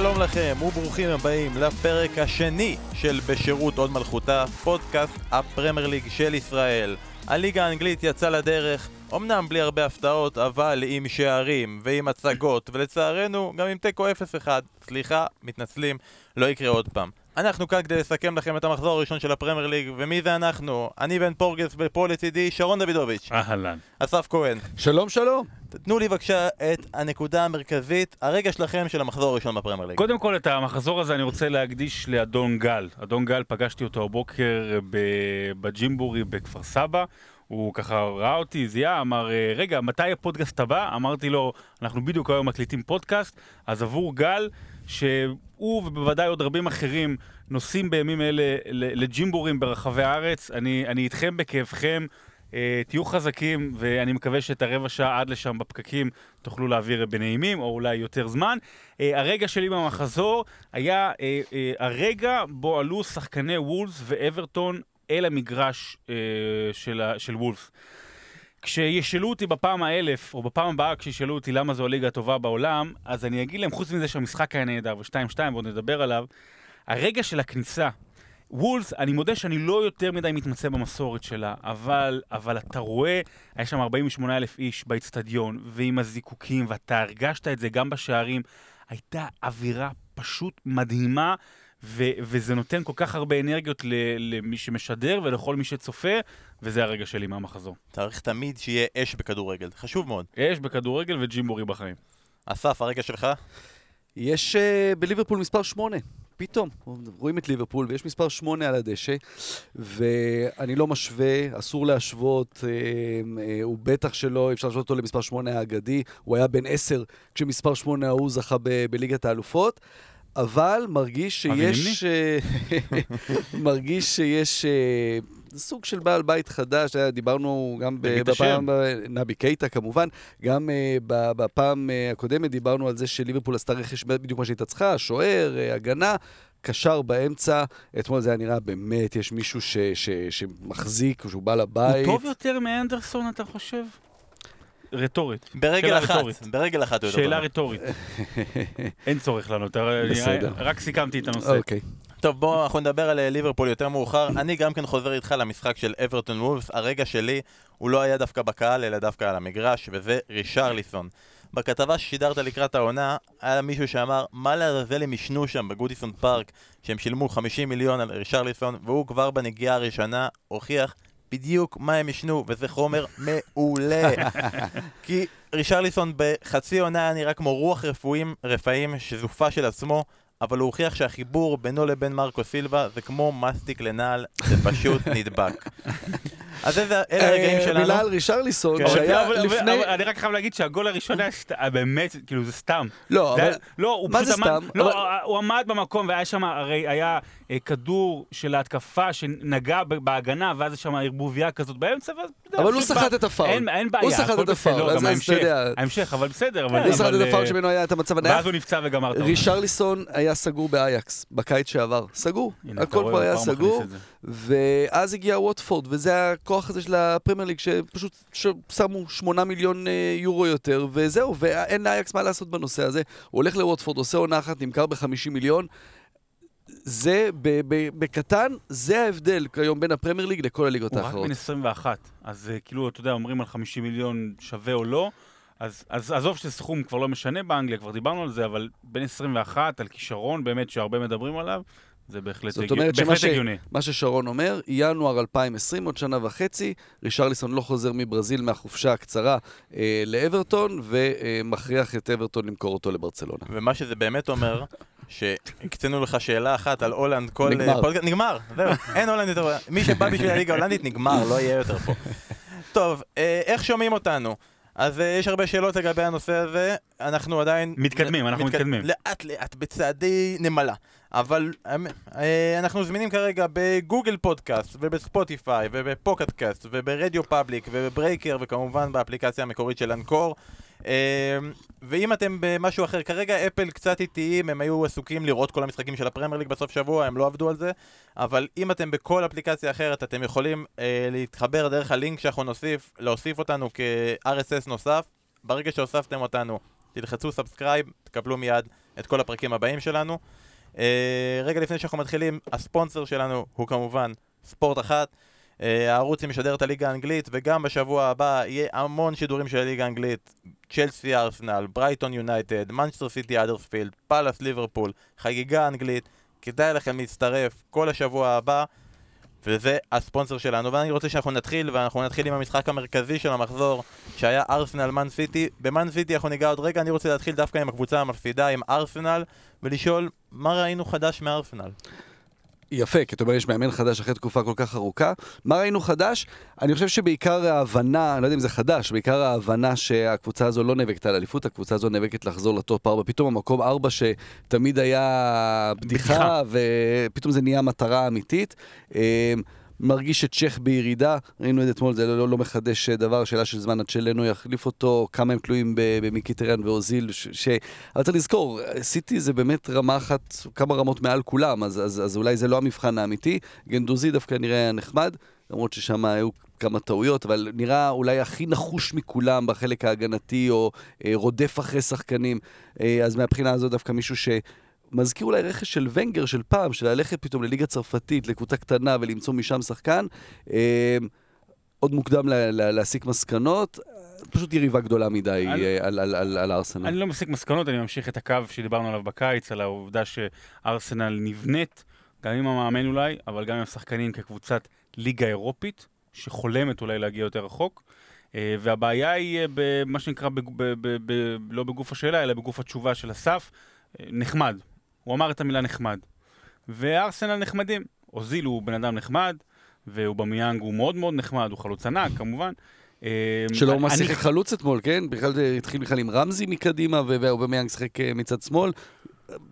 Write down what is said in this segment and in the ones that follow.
שלום לכם וברוכים הבאים לפרק השני של בשירות עוד מלכותה, פודקאסט הפרמייר ליג של ישראל. הליגה האנגלית יצאה לדרך, אמנם בלי הרבה הפתעות, אבל עם שערים ועם הצגות, ולצערנו גם עם תיקו 0-1. סליחה, מתנצלים, לא יקרה עוד פעם. אנחנו כאן כדי לסכם לכם את המחזור הראשון של הפרמייר ליג, ומי זה אנחנו? אני בן פורגס ופה לצידי שרון דוידוביץ'. אהלן. אסף כהן. שלום שלום. תנו לי בבקשה את הנקודה המרכזית, הרגע שלכם של המחזור הראשון בפרמייר ליג. קודם כל, את המחזור הזה אני רוצה להקדיש לאדון גל. אדון גל, פגשתי אותו הבוקר בג'ימבורי בכפר סבא. הוא ככה ראה אותי, זיהה, אמר, רגע, מתי הפודקאסט הבא? אמרתי לו, אנחנו בדיוק היום מקליטים פודקאסט, אז עבור גל, שהוא ובוודאי עוד רבים אחרים נוסעים בימים אלה לג'ימבורים ברחבי הארץ, אני, אני איתכם בכאבכם. אה, תהיו חזקים, ואני מקווה שאת הרבע שעה עד לשם בפקקים תוכלו להעביר בנעימים, או אולי יותר זמן. אה, הרגע שלי במחזור היה אה, הרגע בו עלו שחקני וולס ואברטון אל המגרש של, של וולס. כשישאלו אותי בפעם האלף, או בפעם הבאה כשישאלו אותי למה זו הליגה הטובה בעולם, אז אני אגיד להם, חוץ מזה שהמשחק היה נהדר, ו-2-2, ועוד נדבר עליו, הרגע של הכניסה וולס, אני מודה שאני לא יותר מדי מתמצא במסורת שלה, אבל, אבל אתה רואה, היה שם 48 אלף איש באצטדיון, ועם הזיקוקים, ואתה הרגשת את זה גם בשערים, הייתה אווירה פשוט מדהימה, ו- וזה נותן כל כך הרבה אנרגיות למי שמשדר ולכל מי שצופה, וזה הרגע שלי מהמחזור. צריך תמיד שיהיה אש בכדורגל, חשוב מאוד. אש בכדורגל וג'ימבורי בחיים. אסף, הרגע שלך? יש uh, בליברפול מספר 8. פתאום, רואים את ליברפול ויש מספר 8 על הדשא, ואני לא משווה, אסור להשוות, אה, אה, הוא בטח שלא, אפשר להשוות אותו למספר 8 האגדי, הוא היה בן 10 כשמספר 8 ההוא זכה ב- בליגת האלופות. אבל מרגיש שיש... אה, מרגיש שיש סוג של בעל בית חדש, דיברנו גם בפעם, נבי קייטה כמובן, גם uh, בפעם uh, הקודמת דיברנו על זה שליברפול עשתה רכש בדיוק מה שהייתה צריכה, שוער, uh, הגנה. קשר באמצע, אתמול זה היה נראה באמת, יש מישהו ש, ש, שמחזיק, שהוא בעל הבית. הוא טוב יותר מאנדרסון, אתה חושב? רטורית. ברגל אחת, רטורית. ברגל אחת הוא יותר שאלה רטורית. אין צורך לענות, רק סיכמתי את הנושא. אוקיי. טוב, בואו אנחנו נדבר על אה, ליברפול יותר מאוחר. אני גם כן חוזר איתך למשחק של אברטון וולפס. הרגע שלי הוא לא היה דווקא בקהל, אלא דווקא על המגרש, וזה רישרליסון. בכתבה ששידרת לקראת העונה, היה מישהו שאמר, מה לעזאזל הם עישנו שם בגודיסון פארק, שהם שילמו 50 מיליון על רישרליסון, והוא כבר בנגיעה הראשונה הוכיח בדיוק מה הם עישנו, וזה חומר מעולה. כי רישרליסון בחצי עונה היה נראה כמו רוח רפואים, רפאים שזופה של עצמו. אבל הוא הוכיח שהחיבור בינו לבין מרקו סילבה זה כמו מסטיק לנעל, זה פשוט נדבק. אז אלה הרגעים אה, שלנו. מילה על רישרליסון, כן. שהיה לפני... אני רק חייב להגיד שהגול הראשון היה באמת, כאילו זה סתם. לא, אבל... לא, מה זה סתם? לא, הוא עמד במקום והיה שם, הרי היה אה, כדור של ההתקפה שנגע בהגנה, ואז יש שם ערבוביה כזאת באמצע, אבל הוא סחט את הפאול. אין בעיה, הוא סחט את הפאול, אז אתה יודע. ההמשך, אבל בסדר. הוא סחט את הפאול שממנו היה את המצב הנייח. ואז הוא נפצע וגמר את רישרליסון היה סגור באייקס, בקיץ שעבר. סגור. הכל כבר היה סגור. ואז הגיע ווטפורד, וזה הכוח הזה של הפרמייר ליג, שפשוט שמו 8 מיליון אה, יורו יותר, וזהו, ואין לאייקס מה לעשות בנושא הזה. הוא הולך לווטפורד, עושה עונה אחת, נמכר ב-50 מיליון. זה, בקטן, זה ההבדל כיום בין הפרמייר ליג לכל הליגות האחרות. הוא רק בן 21, אז אה, כאילו, אתה יודע, אומרים על 50 מיליון שווה או לא, אז, אז עזוב שזה סכום כבר לא משנה באנגליה, כבר דיברנו על זה, אבל בין 21 על כישרון באמת שהרבה מדברים עליו, זה בהחלט, זאת אומרת שמה ש... מה ששרון אומר, ינואר 2020, עוד שנה וחצי, רישרליסון לא חוזר מברזיל מהחופשה הקצרה אה, לאברטון, ומכריח את אברטון למכור אותו לברצלונה. ומה שזה באמת אומר, שהקצינו לך שאלה אחת על הולנד כל... נגמר. פודקאסט, נגמר, זהו, אין הולנד יותר... מי שבא בשביל הליגה ההולנדית נגמר, לא יהיה יותר פה. טוב, אה, איך שומעים אותנו? אז uh, יש הרבה שאלות לגבי הנושא הזה, אנחנו עדיין... מתקדמים, אנחנו מתקד... מתקדמים. לאט לאט, בצעדי נמלה. אבל uh, אנחנו זמינים כרגע בגוגל פודקאסט, ובספוטיפיי, ובפוקט קאסט, וברדיו פאבליק, ובברייקר, וכמובן באפליקציה המקורית של אנקור. Uh, ואם אתם במשהו אחר, כרגע אפל קצת איטיים, הם היו עסוקים לראות כל המשחקים של הפרמייר ליג בסוף שבוע, הם לא עבדו על זה, אבל אם אתם בכל אפליקציה אחרת, אתם יכולים אה, להתחבר דרך הלינק שאנחנו נוסיף, להוסיף אותנו כ-RSS נוסף. ברגע שהוספתם אותנו, תלחצו subscribe, תקבלו מיד את כל הפרקים הבאים שלנו. אה, רגע לפני שאנחנו מתחילים, הספונסר שלנו הוא כמובן ספורט 1. אה, הערוץ משדר את הליגה האנגלית, וגם בשבוע הבא יהיה המון שידורים של הליגה האנגלית. צ'לסי ארסנל, ברייטון יונייטד, מנצ'סטר סיטי האדרספילד, פאלאס ליברפול, חגיגה אנגלית. כדאי לכם להצטרף כל השבוע הבא. וזה הספונסר שלנו, ואני רוצה שאנחנו נתחיל, ואנחנו נתחיל עם המשחק המרכזי של המחזור, שהיה ארסנל מן סיטי. במן סיטי אנחנו ניגע עוד רגע, אני רוצה להתחיל דווקא עם הקבוצה המפסידה, עם ארסנל, ולשאול, מה ראינו חדש מארסנל? יפה, כי אתה אומר, יש מאמן חדש אחרי תקופה כל כך ארוכה. מה ראינו חדש? אני חושב שבעיקר ההבנה, אני לא יודע אם זה חדש, בעיקר ההבנה שהקבוצה הזו לא נאבקת על אליפות, הקבוצה הזו נאבקת לחזור לטופ 4. פתאום המקום 4 שתמיד היה בדיחה, בדיחה. ופתאום זה נהיה מטרה אמיתית. מרגיש שצ'ך בירידה, ראינו את אתמול, זה לא, לא מחדש דבר, שאלה של זמן עד שלנו יחליף אותו, כמה הם תלויים במיקיטריאן ואוזיל, ש... ש... אבל צריך לזכור, סיטי זה באמת רמה אחת, כמה רמות מעל כולם, אז, אז, אז אולי זה לא המבחן האמיתי. גנדוזי דווקא נראה היה נחמד, למרות ששם היו כמה טעויות, אבל נראה אולי הכי נחוש מכולם בחלק ההגנתי, או אה, רודף אחרי שחקנים. אה, אז מהבחינה הזו דווקא מישהו ש... מזכיר אולי רכש של ונגר של פעם, של ללכת פתאום לליגה צרפתית, לקבוצה קטנה ולמצוא משם שחקן. אה, עוד מוקדם לה, לה, להסיק מסקנות, פשוט יריבה גדולה מדי אני- אה, על, על, על, על ארסנל. אני לא מסיק מסקנות, אני ממשיך את הקו שדיברנו עליו בקיץ, על העובדה שארסנל נבנית, גם עם המאמן אולי, אבל גם עם השחקנים כקבוצת ליגה אירופית, שחולמת אולי להגיע יותר רחוק. אה, והבעיה היא במה שנקרא, בג- ב- ב- ב- לא בגוף השאלה, אלא בגוף התשובה של אסף, נחמד. הוא אמר את המילה נחמד. וארסנל נחמדים. אוזיל הוא בן אדם נחמד, ואובמיאנג הוא מאוד מאוד נחמד, הוא חלוץ ענק כמובן. אה, שלא ממש אני- שיחק חלוץ אתמול, כן? בכלל התחיל בכלל עם רמזי מקדימה, ואובמיאנג שיחק אה, מצד שמאל.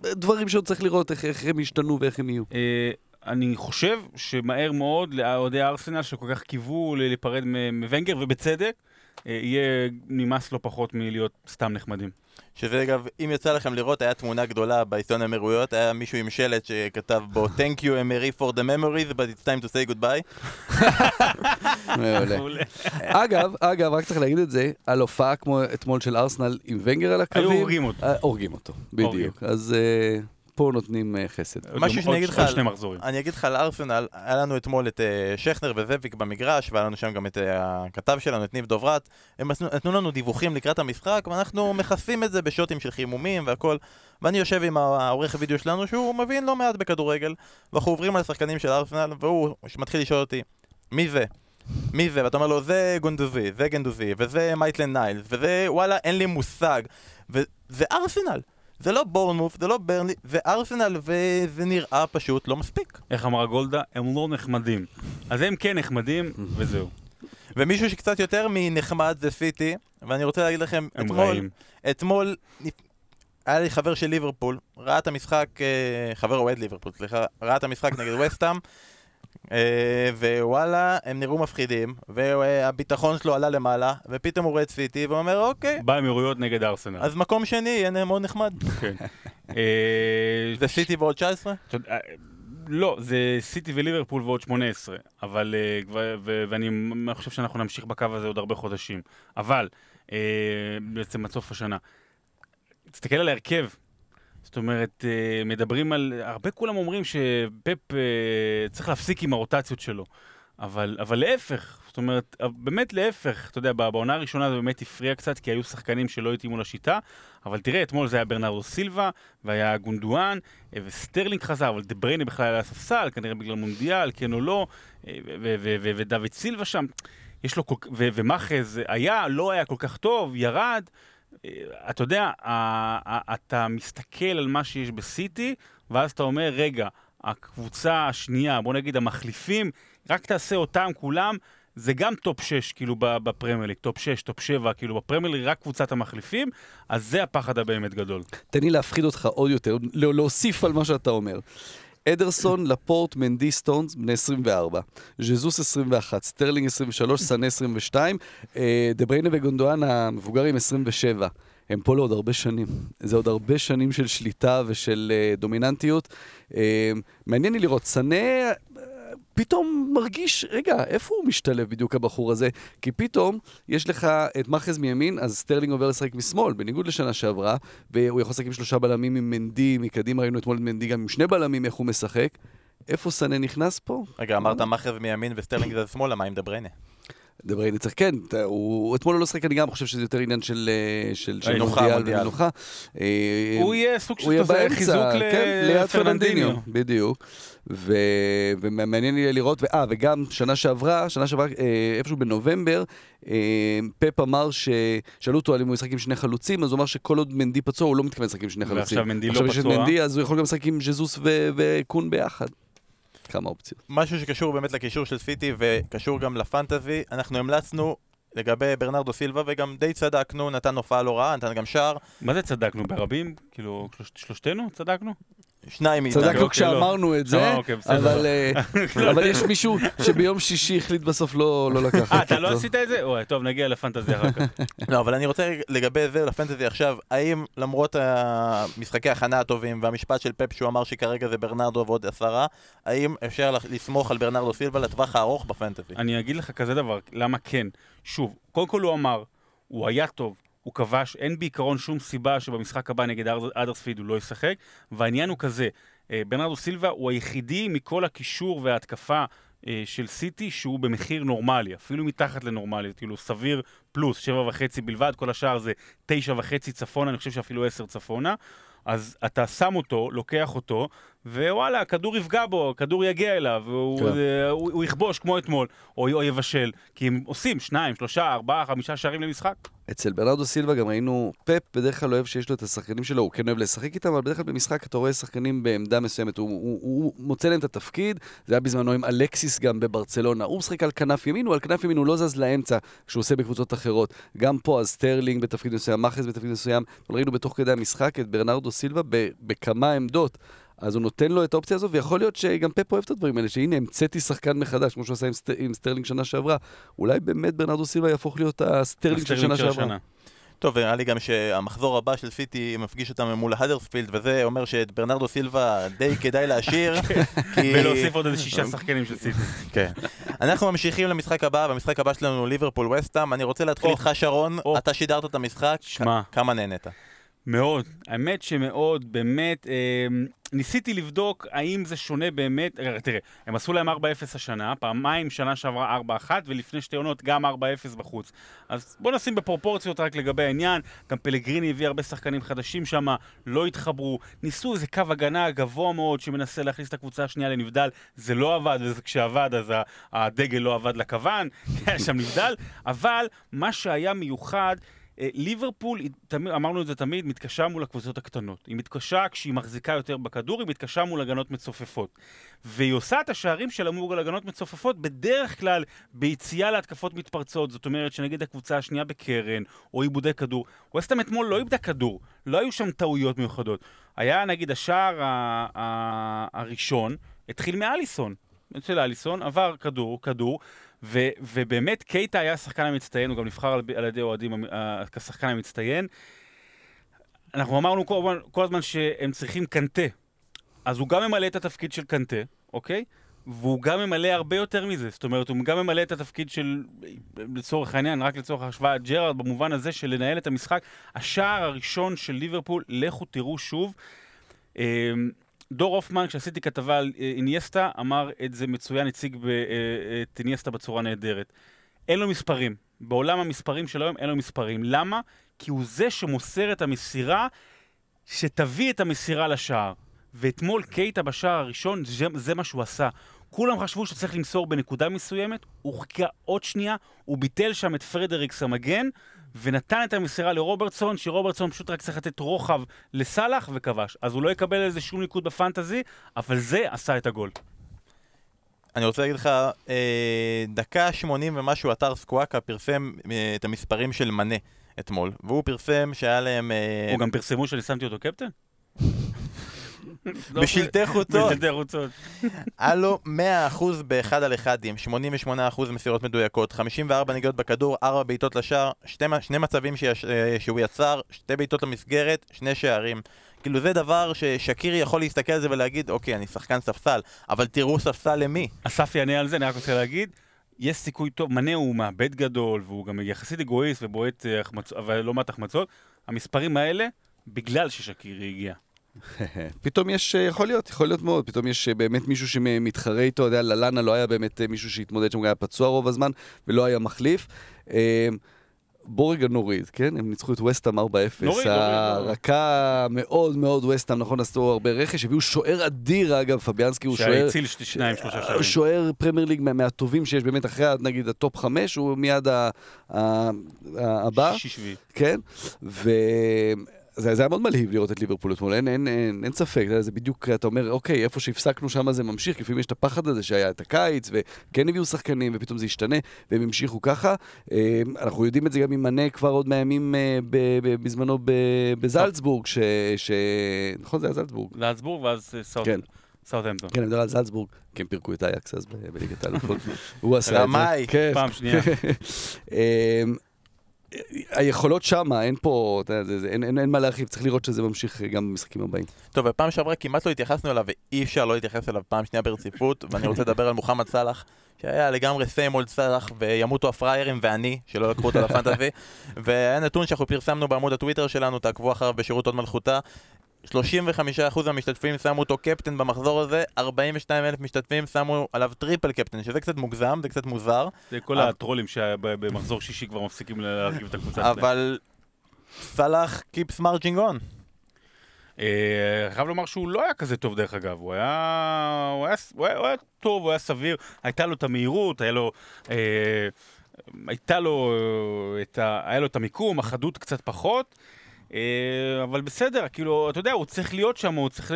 דברים שעוד צריך לראות איך, איך הם ישתנו ואיך הם יהיו. אה, אני חושב שמהר מאוד לאוהדי ארסנל שכל כך קיוו להיפרד מוונגר, ובצדק, יהיה נמאס לא פחות מלהיות סתם נחמדים. שזה אגב, אם יצא לכם לראות, היה תמונה גדולה בעיתון האמירויות, היה מישהו עם שלט שכתב בו Thank you Emery for the memories, but it's time to say goodbye. מעולה. אגב, אגב, רק צריך להגיד את זה, על הופעה כמו אתמול של ארסנל עם ונגר על הקווים. היו הורגים אותו. אה, הורגים אותו. בדיוק. אז אה, פה נותנים אה, חסד. משהו שאני אגיד לך עוד על- שני מחזורים. אני אגיד לך על ארסנל, היה לנו אתמול את אה, שכנר וזאביק במגרש, והיה לנו שם גם את אה, הכתב שלנו, את ניב דוברת. הם נתנו- נתנו לנו דיווחים לקראת המשחק, ואנחנו מכסים את זה בשוטים של חימומים והכל. ואני יושב עם העורך הוידאו שלנו, שהוא מבין לא מעט בכדורגל, ואנחנו עוברים על השחקנים של ארסנל, והוא מתחיל לשאול אותי, מי זה? מי זה? ואתה אומר לו, זה גונדוזי, זה גנדוזי, וזה מייטלן ניילס, וזה וואלה, אין לי מושג. וזה ארסנל. זה לא בורנמוף, זה לא ברנלי, זה ארסנל, וזה נראה פשוט לא מספיק. איך אמרה גולדה? הם לא נחמדים. אז הם כן נחמדים, וזהו. ומישהו שקצת יותר מנחמד זה סיטי, ואני רוצה להגיד לכם, אתמול, רעים. אתמול היה לי חבר של ליברפול, ראה את המשחק, אה, חבר אוהד ליברפול, סליחה, ראה את המשחק נגד וסטאם, ווואלה, הם נראו מפחידים, והביטחון שלו עלה למעלה, ופתאום הוא רואה את סיטי, ואומר, אוקיי, באמירויות נגד ארסנל. אז מקום שני יהיה מאוד נחמד. כן. אה, זה סיטי ועוד 19? אתה יודע, לא, זה סיטי וליברפול ועוד 18, אבל, אה, ואני חושב שאנחנו נמשיך בקו הזה עוד הרבה חודשים. אבל, אה, בעצם עד סוף השנה. תסתכל על ההרכב. זאת אומרת, אה, מדברים על... הרבה כולם אומרים שפפ אה, צריך להפסיק עם הרוטציות שלו. אבל, אבל להפך, זאת אומרת, באמת להפך, אתה יודע, בעונה הראשונה זה באמת הפריע קצת, כי היו שחקנים שלא התאימו לשיטה, אבל תראה, אתמול זה היה ברנרדו סילבה, והיה גונדואן, אה, וסטרלינג חזר, אבל דה בריינה בכלל היה על הספסל, כנראה בגלל מונדיאל, כן או לא, אה, ודוד סילבה שם, יש לו כל כך, ומאחרז היה, לא היה כל כך טוב, ירד. אה, אתה יודע, אתה מסתכל על מה שיש בסיטי, ואז אתה אומר, רגע, הקבוצה השנייה, בוא נגיד המחליפים, רק תעשה אותם כולם, זה גם top 6 כאילו ב- בפרמייר ליג, top 6, top 7, כאילו בפרמייר ליג רק קבוצת המחליפים, אז זה הפחד הבאמת גדול. תן לי להפחיד אותך עוד יותר, לא- להוסיף על מה שאתה אומר. אדרסון, לפורט, מנדי, סטונס, בני 24. ז'סוס 21, סטרלינג 23, סאנה 22, אה, דה בריינה וגונדואן המבוגרים 27. הם פה לעוד הרבה שנים. זה עוד הרבה שנים של שליטה ושל אה, דומיננטיות. אה, מעניין לי לראות, סאנה... פתאום מרגיש, רגע, איפה הוא משתלב בדיוק הבחור הזה? כי פתאום יש לך את מאחרז מימין, אז סטרלינג עובר לשחק משמאל, בניגוד לשנה שעברה, והוא יכול לשחק עם שלושה בלמים עם מנדי, מקדימה ראינו אתמול את מנדי גם עם שני בלמים, איך הוא משחק. איפה סאנה נכנס פה? רגע, אמרת מאחרז מימין וסטרלינג זה שמאלה, מה עם דה בריינה? דה בריינה צריך, כן, הוא אתמול לא שחק, אני גם חושב שזה יותר עניין של אה, מונדיאל. ומנוחה. אה, הוא יהיה סוג של באמצע, חיזוק כן, ליד פרננדיניו. בדיוק. ומעניין יהיה לראות. אה, וגם שנה שעברה, שנה שעברה, אה, איפשהו בנובמבר, פפ אמר ש... שאלו אותו על אם הוא ישחק עם שני חלוצים, אז הוא אמר שכל עוד מנדי פצוע, הוא לא מתכוון לשחק עם שני חלוצים. ועכשיו מנדי לא עכשיו יש את פצוע. מנדי, אז הוא יכול גם לשחק עם ז'זוס. וקון ביחד. כמה אופציות. משהו שקשור באמת לקישור של סיטי וקשור גם לפנטזי, אנחנו המלצנו לגבי ברנרדו סילבה וגם די צדקנו, נתן הופעה לא רעה, נתן גם שער, מה זה צדקנו? ברבים? כאילו, שלוש- שלושתנו צדקנו? שניים מאיתנו. צדקנו אוקיי, כשאמרנו את זה, אה, אוקיי. אבל אה, אבל יש מישהו שביום שישי החליט בסוף לא לא לקחת אה, אתה לא. עשית את זה? אוי, טוב, נגיע לפנטזיה אחר כך. לא, אבל אני רוצה לגבי זה, לפנטזי עכשיו, האם למרות המשחקי ההכנה הטובים והמשפט של פפ שהוא אמר שכרגע זה ברנרדו ועוד עשרה, האם אפשר לסמוך על ברנרדו סילבה לטווח הארוך בפנטזי? אני אגיד לך כזה דבר, למה כן. שוב, קודם כל הוא אמר, הוא היה טוב, הוא כבש, אין בעיקרון שום סיבה שבמשחק הבא נגד אדר- אדרספיד הוא לא ישחק, והעניין הוא כזה, אה, ברנרדו סילבה הוא היחידי מכל הקישור וההתקפה אה, של סיטי שהוא במחיר נורמלי, אפילו מתחת לנורמלי, כאילו סביר פלוס, שבע וחצי בלבד, כל השאר זה תשע וחצי צפונה, אני חושב שאפילו עשר צפונה. אז אתה שם אותו, לוקח אותו, ווואלה, הכדור יפגע בו, הכדור יגיע אליו, והוא כן. אה, הוא, הוא יכבוש כמו אתמול, או, או יבשל, כי הם עושים שניים, שלושה, ארבעה, חמישה שערים למשחק. אצל ברנרדו סילבה גם ראינו, פפ בדרך כלל אוהב שיש לו את השחקנים שלו, הוא כן אוהב לשחק איתם, אבל בדרך כלל במשחק אתה רואה שחקנים בעמדה מסוימת, הוא, הוא, הוא מוצא להם את התפקיד, זה היה בזמנו עם אלקסיס גם בברצלונה, הוא משחק על כנף ימין, הוא על כנף ימין, הוא לא זז לאמצע, שהוא עושה בקבוצות אחרות. גם פה, אז סטרלינג בתפקיד מסוים, מאחרז בתפקיד מסוים, אבל ראינו בתוך כדי המשחק את ברנרדו סילבה ב- בכמה עמדות. אז הוא נותן לו את האופציה הזו, ויכול להיות שגם פפ אוהב את הדברים האלה, שהנה, המצאתי שחקן מחדש, כמו שהוא עשה עם, סט... עם סטרלינג שנה שעברה. אולי באמת ברנרדו סילבה יהפוך להיות הסטרלינג של שנה שעברה. טוב, ונראה לי גם שהמחזור הבא של סיטי מפגיש אותם מול האדרספילד, וזה אומר שאת ברנרדו סילבה די כדאי להשאיר, כי... ולהוסיף עוד איזה שישה שחקנים של סיטי. כן. אנחנו ממשיכים למשחק הבא, והמשחק הבא שלנו ליברפול וסטאם. אני רוצה להתחיל. איתך, שרון. אתה שידרת את המשחק, כמה נהנית? מאוד, האמת שמאוד, באמת, אה, ניסיתי לבדוק האם זה שונה באמת, תראה, הם עשו להם 4-0 השנה, פעמיים שנה שעברה 4-1, ולפני שתי עונות גם 4-0 בחוץ. אז בוא נשים בפרופורציות רק לגבי העניין, גם פלגריני הביא הרבה שחקנים חדשים שם, לא התחברו, ניסו איזה קו הגנה גבוה מאוד שמנסה להכניס את הקבוצה השנייה לנבדל, זה לא עבד, וכשעבד אז הדגל לא עבד לכוון, היה שם נבדל, אבל מה שהיה מיוחד, ליברפול, היא תמיד, אמרנו את זה תמיד, מתקשה מול הקבוצות הקטנות. היא מתקשה כשהיא מחזיקה יותר בכדור, היא מתקשה מול הגנות מצופפות. והיא עושה את השערים שלה מול הגנות מצופפות בדרך כלל ביציאה להתקפות מתפרצות. זאת אומרת שנגיד הקבוצה השנייה בקרן, או עיבודי כדור. ווסטהאם אתמול לא איבדה כדור, לא היו שם טעויות מיוחדות. היה נגיד השער הראשון, התחיל מאליסון. אצל אליסון, עבר כדור, כדור, ו, ובאמת קייטה היה השחקן המצטיין, הוא גם נבחר על, על ידי אוהדים כשחקן המצטיין. אנחנו אמרנו כל, כל הזמן שהם צריכים קנטה, אז הוא גם ממלא את התפקיד של קנטה, אוקיי? והוא גם ממלא הרבה יותר מזה, זאת אומרת, הוא גם ממלא את התפקיד של, לצורך העניין, רק לצורך ההשוואה, ג'רארד, במובן הזה של לנהל את המשחק. השער הראשון של ליברפול, לכו תראו שוב. אה, דור הופמן, כשעשיתי כתבה על אה, אינייסטה, אמר את זה מצוין, הציג ב- אה, את אינייסטה בצורה נהדרת. אין לו מספרים. בעולם המספרים של היום אין לו מספרים. למה? כי הוא זה שמוסר את המסירה שתביא את המסירה לשער. ואתמול קייטה בשער הראשון, זה, זה מה שהוא עשה. כולם חשבו שצריך למסור בנקודה מסוימת, הוא חיכה עוד שנייה, הוא ביטל שם את פרדריקס המגן, ונתן את המסירה לרוברטסון, שרוברטסון פשוט רק צריך לתת רוחב לסאלח וכבש. אז הוא לא יקבל על זה שום ניקוד בפנטזי, אבל זה עשה את הגול. אני רוצה להגיד לך, אה, דקה 80 ומשהו, אתר סקוואקה פרסם אה, את המספרים של מנה אתמול, והוא פרסם שהיה להם... אה, הוא גם פרסמו שאני שמתי אותו קפטן? בשלטי חוצות, בשלטי חוצות. היה לו 100% באחד על אחדים, 88% מסירות מדויקות, 54 נגיעות בכדור, 4 בעיטות לשער, שני מצבים שיש, אה, שהוא יצר, שתי בעיטות למסגרת, שני שערים. כאילו זה דבר ששקירי יכול להסתכל על זה ולהגיד, אוקיי, אני שחקן ספסל, אבל תראו ספסל למי. אסף יענה על זה, אני רק רוצה להגיד, יש סיכוי טוב, מנה הוא מאבד גדול, והוא גם יחסית אגואיסט ובועט אה, אבל לא מעט החמצות. המספרים האלה, בגלל ששקירי הגיע. פתאום יש, אה, יכול להיות, יכול להיות מאוד, פתאום יש אה, באמת מישהו שמתחרה איתו, אתה יודע, ללאנה לא היה באמת אה, מישהו שהתמודד שם, היה פצוע רוב הזמן, ולא היה מחליף. אה, בוא רגע נוריד, כן? הם ניצחו את ווסטהאם 4-0. נוריד, הרכה מאוד מאוד ווסטהאם, נכון, עשו הרבה רכש, הביאו שוער אדיר, אגב, פביאנסקי הוא שוער... שהציל שני- שניים, שלושה שערים. שוער פרמייר ליג מה- מהטובים שיש באמת אחרי, נגיד, ה top חמש, הוא מיד הבא. שישי שביעי. כן, זה היה מאוד מלהיב לראות את ליברפול אתמול, אין, אין, אין, אין ספק, זה, זה בדיוק, אתה אומר, אוקיי, איפה שהפסקנו שם זה ממשיך, לפעמים יש את הפחד הזה שהיה את הקיץ, וכן הביאו שחקנים, ופתאום זה ישתנה, והם המשיכו ככה. אה, אנחנו יודעים את זה גם עם מנה כבר עוד מהימים אה, ב- ב- בזמנו ב- בזלצבורג, ש, ש... נכון, זה היה זלצבורג. זלצבורג ואז אה, סאוט- כן. סאוטהמפטון. כן, אני מדבר על זלצבורג, כי הם פירקו את אייקס אז ב- בליגת האלופות. הוא עשה את זה. רמאי. כן. פעם שנייה. היכולות שם, אין פה, אין, אין, אין מה להרחיב, צריך לראות שזה ממשיך גם במשחקים הבאים. טוב, בפעם שעברה כמעט לא התייחסנו אליו, ואי אפשר לא להתייחס אליו פעם שנייה ברציפות, ואני רוצה לדבר על מוחמד סאלח, שהיה לגמרי same old סאלח, וימותו הפראיירים ואני, שלא לקחו אותו לפנטזי, והיה נתון שאנחנו פרסמנו בעמוד הטוויטר שלנו, תעקבו אחריו בשירות הוד מלכותה. 35% מהמשתתפים שמו אותו קפטן במחזור הזה, 42 אלף משתתפים שמו עליו triple captain, שזה קצת מוגזם, זה קצת מוזר, זה כל אבל- הטרולים שבמחזור שישי כבר מפסיקים להרכיב את הקבוצה שלהם. אבל סאלח keeps marching on. אה, חייב לומר שהוא לא היה כזה טוב דרך אגב, הוא היה, הוא היה, הוא היה, הוא היה טוב, הוא היה סביר, הייתה לו את המהירות, היה לו, אה, הייתה לו, אה, את ה, היה לו את המיקום, החדות קצת פחות, אבל בסדר, כאילו, אתה יודע, הוא צריך להיות שם, הוא צריך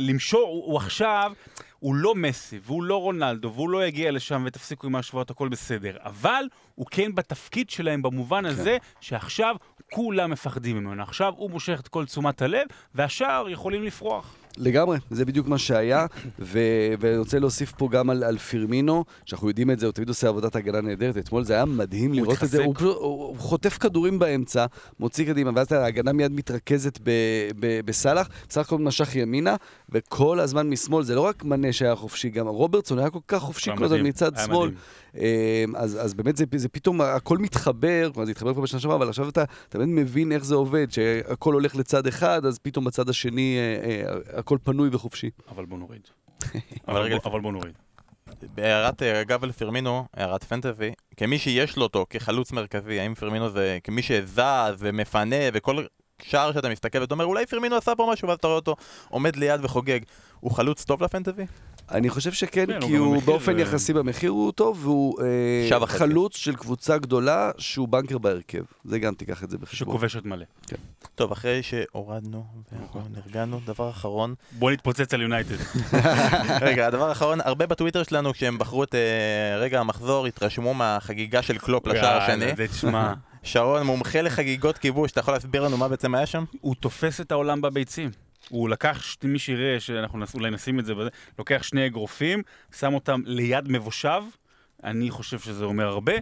למשור, הוא, הוא עכשיו, הוא לא מסי, והוא לא רונלדו, והוא לא יגיע לשם, ותפסיקו עם ההשוואות, הכל בסדר, אבל הוא כן בתפקיד שלהם במובן הזה, שעכשיו כולם מפחדים ממנו. עכשיו הוא מושך את כל תשומת הלב, והשאר יכולים לפרוח. לגמרי, זה בדיוק מה שהיה, ו- ואני רוצה להוסיף פה גם על, על פירמינו, שאנחנו יודעים את זה, הוא תמיד עושה עבודת הגנה נהדרת, אתמול זה היה מדהים לראות את זה, התחזק. הוא, הוא, הוא חוטף כדורים באמצע, מוציא קדימה, ואז ההגנה מיד מתרכזת ב- ב- בסאלח, בסך הכל משך ימינה, וכל הזמן משמאל, זה לא רק מנה שהיה חופשי, גם רוברטסון היה כל כך חופשי כל הזמן מצד שמאל. מדהים. אמ, אז, אז באמת זה, זה פתאום, הכל מתחבר, כלומר זה התחבר כבר בשנה שעברה, אבל עכשיו אתה, אתה באמת מבין איך זה עובד, שהכל הולך לצד אחד, אז פתאום בצד השני אה, אה, הכל פנוי וחופשי. אבל בוא נוריד. אבל אבל רגע, אבל בוא נוריד. בהערת אה, אגב על פרמינו, הערת פנטזי, כמי שיש לו אותו כחלוץ מרכזי, האם פרמינו זה כמי שזז ומפנה וכל שער שאתה מסתכל ואתה אומר אולי פרמינו עשה פה משהו ואז אתה רואה אותו עומד ליד וחוגג, הוא חלוץ טוב לפנטזי? אני חושב שכן, כן, כי הוא הוא במחיר, באופן אה, יחסי במחיר הוא טוב, והוא אה. חלוץ של קבוצה גדולה שהוא בנקר בהרכב. זה גם תיקח את זה בחשבון. שכובש עוד מלא. טוב, אחרי שהורדנו ונרגענו, דבר אחרון, בוא נתפוצץ על יונייטד. רגע, הדבר האחרון, הרבה בטוויטר שלנו כשהם בחרו את אה, רגע המחזור התרשמו מהחגיגה של קלופ לשער השני. זה תשמע, שרון, מומחה לחגיגות כיבוש, אתה יכול להסביר לנו מה בעצם היה שם? הוא תופס את העולם בביצים. הוא לקח, ש- מי שיראה, שאנחנו נס- אולי נשים את זה, בזה, לוקח שני אגרופים, שם אותם ליד מבושב, אני חושב שזה אומר הרבה.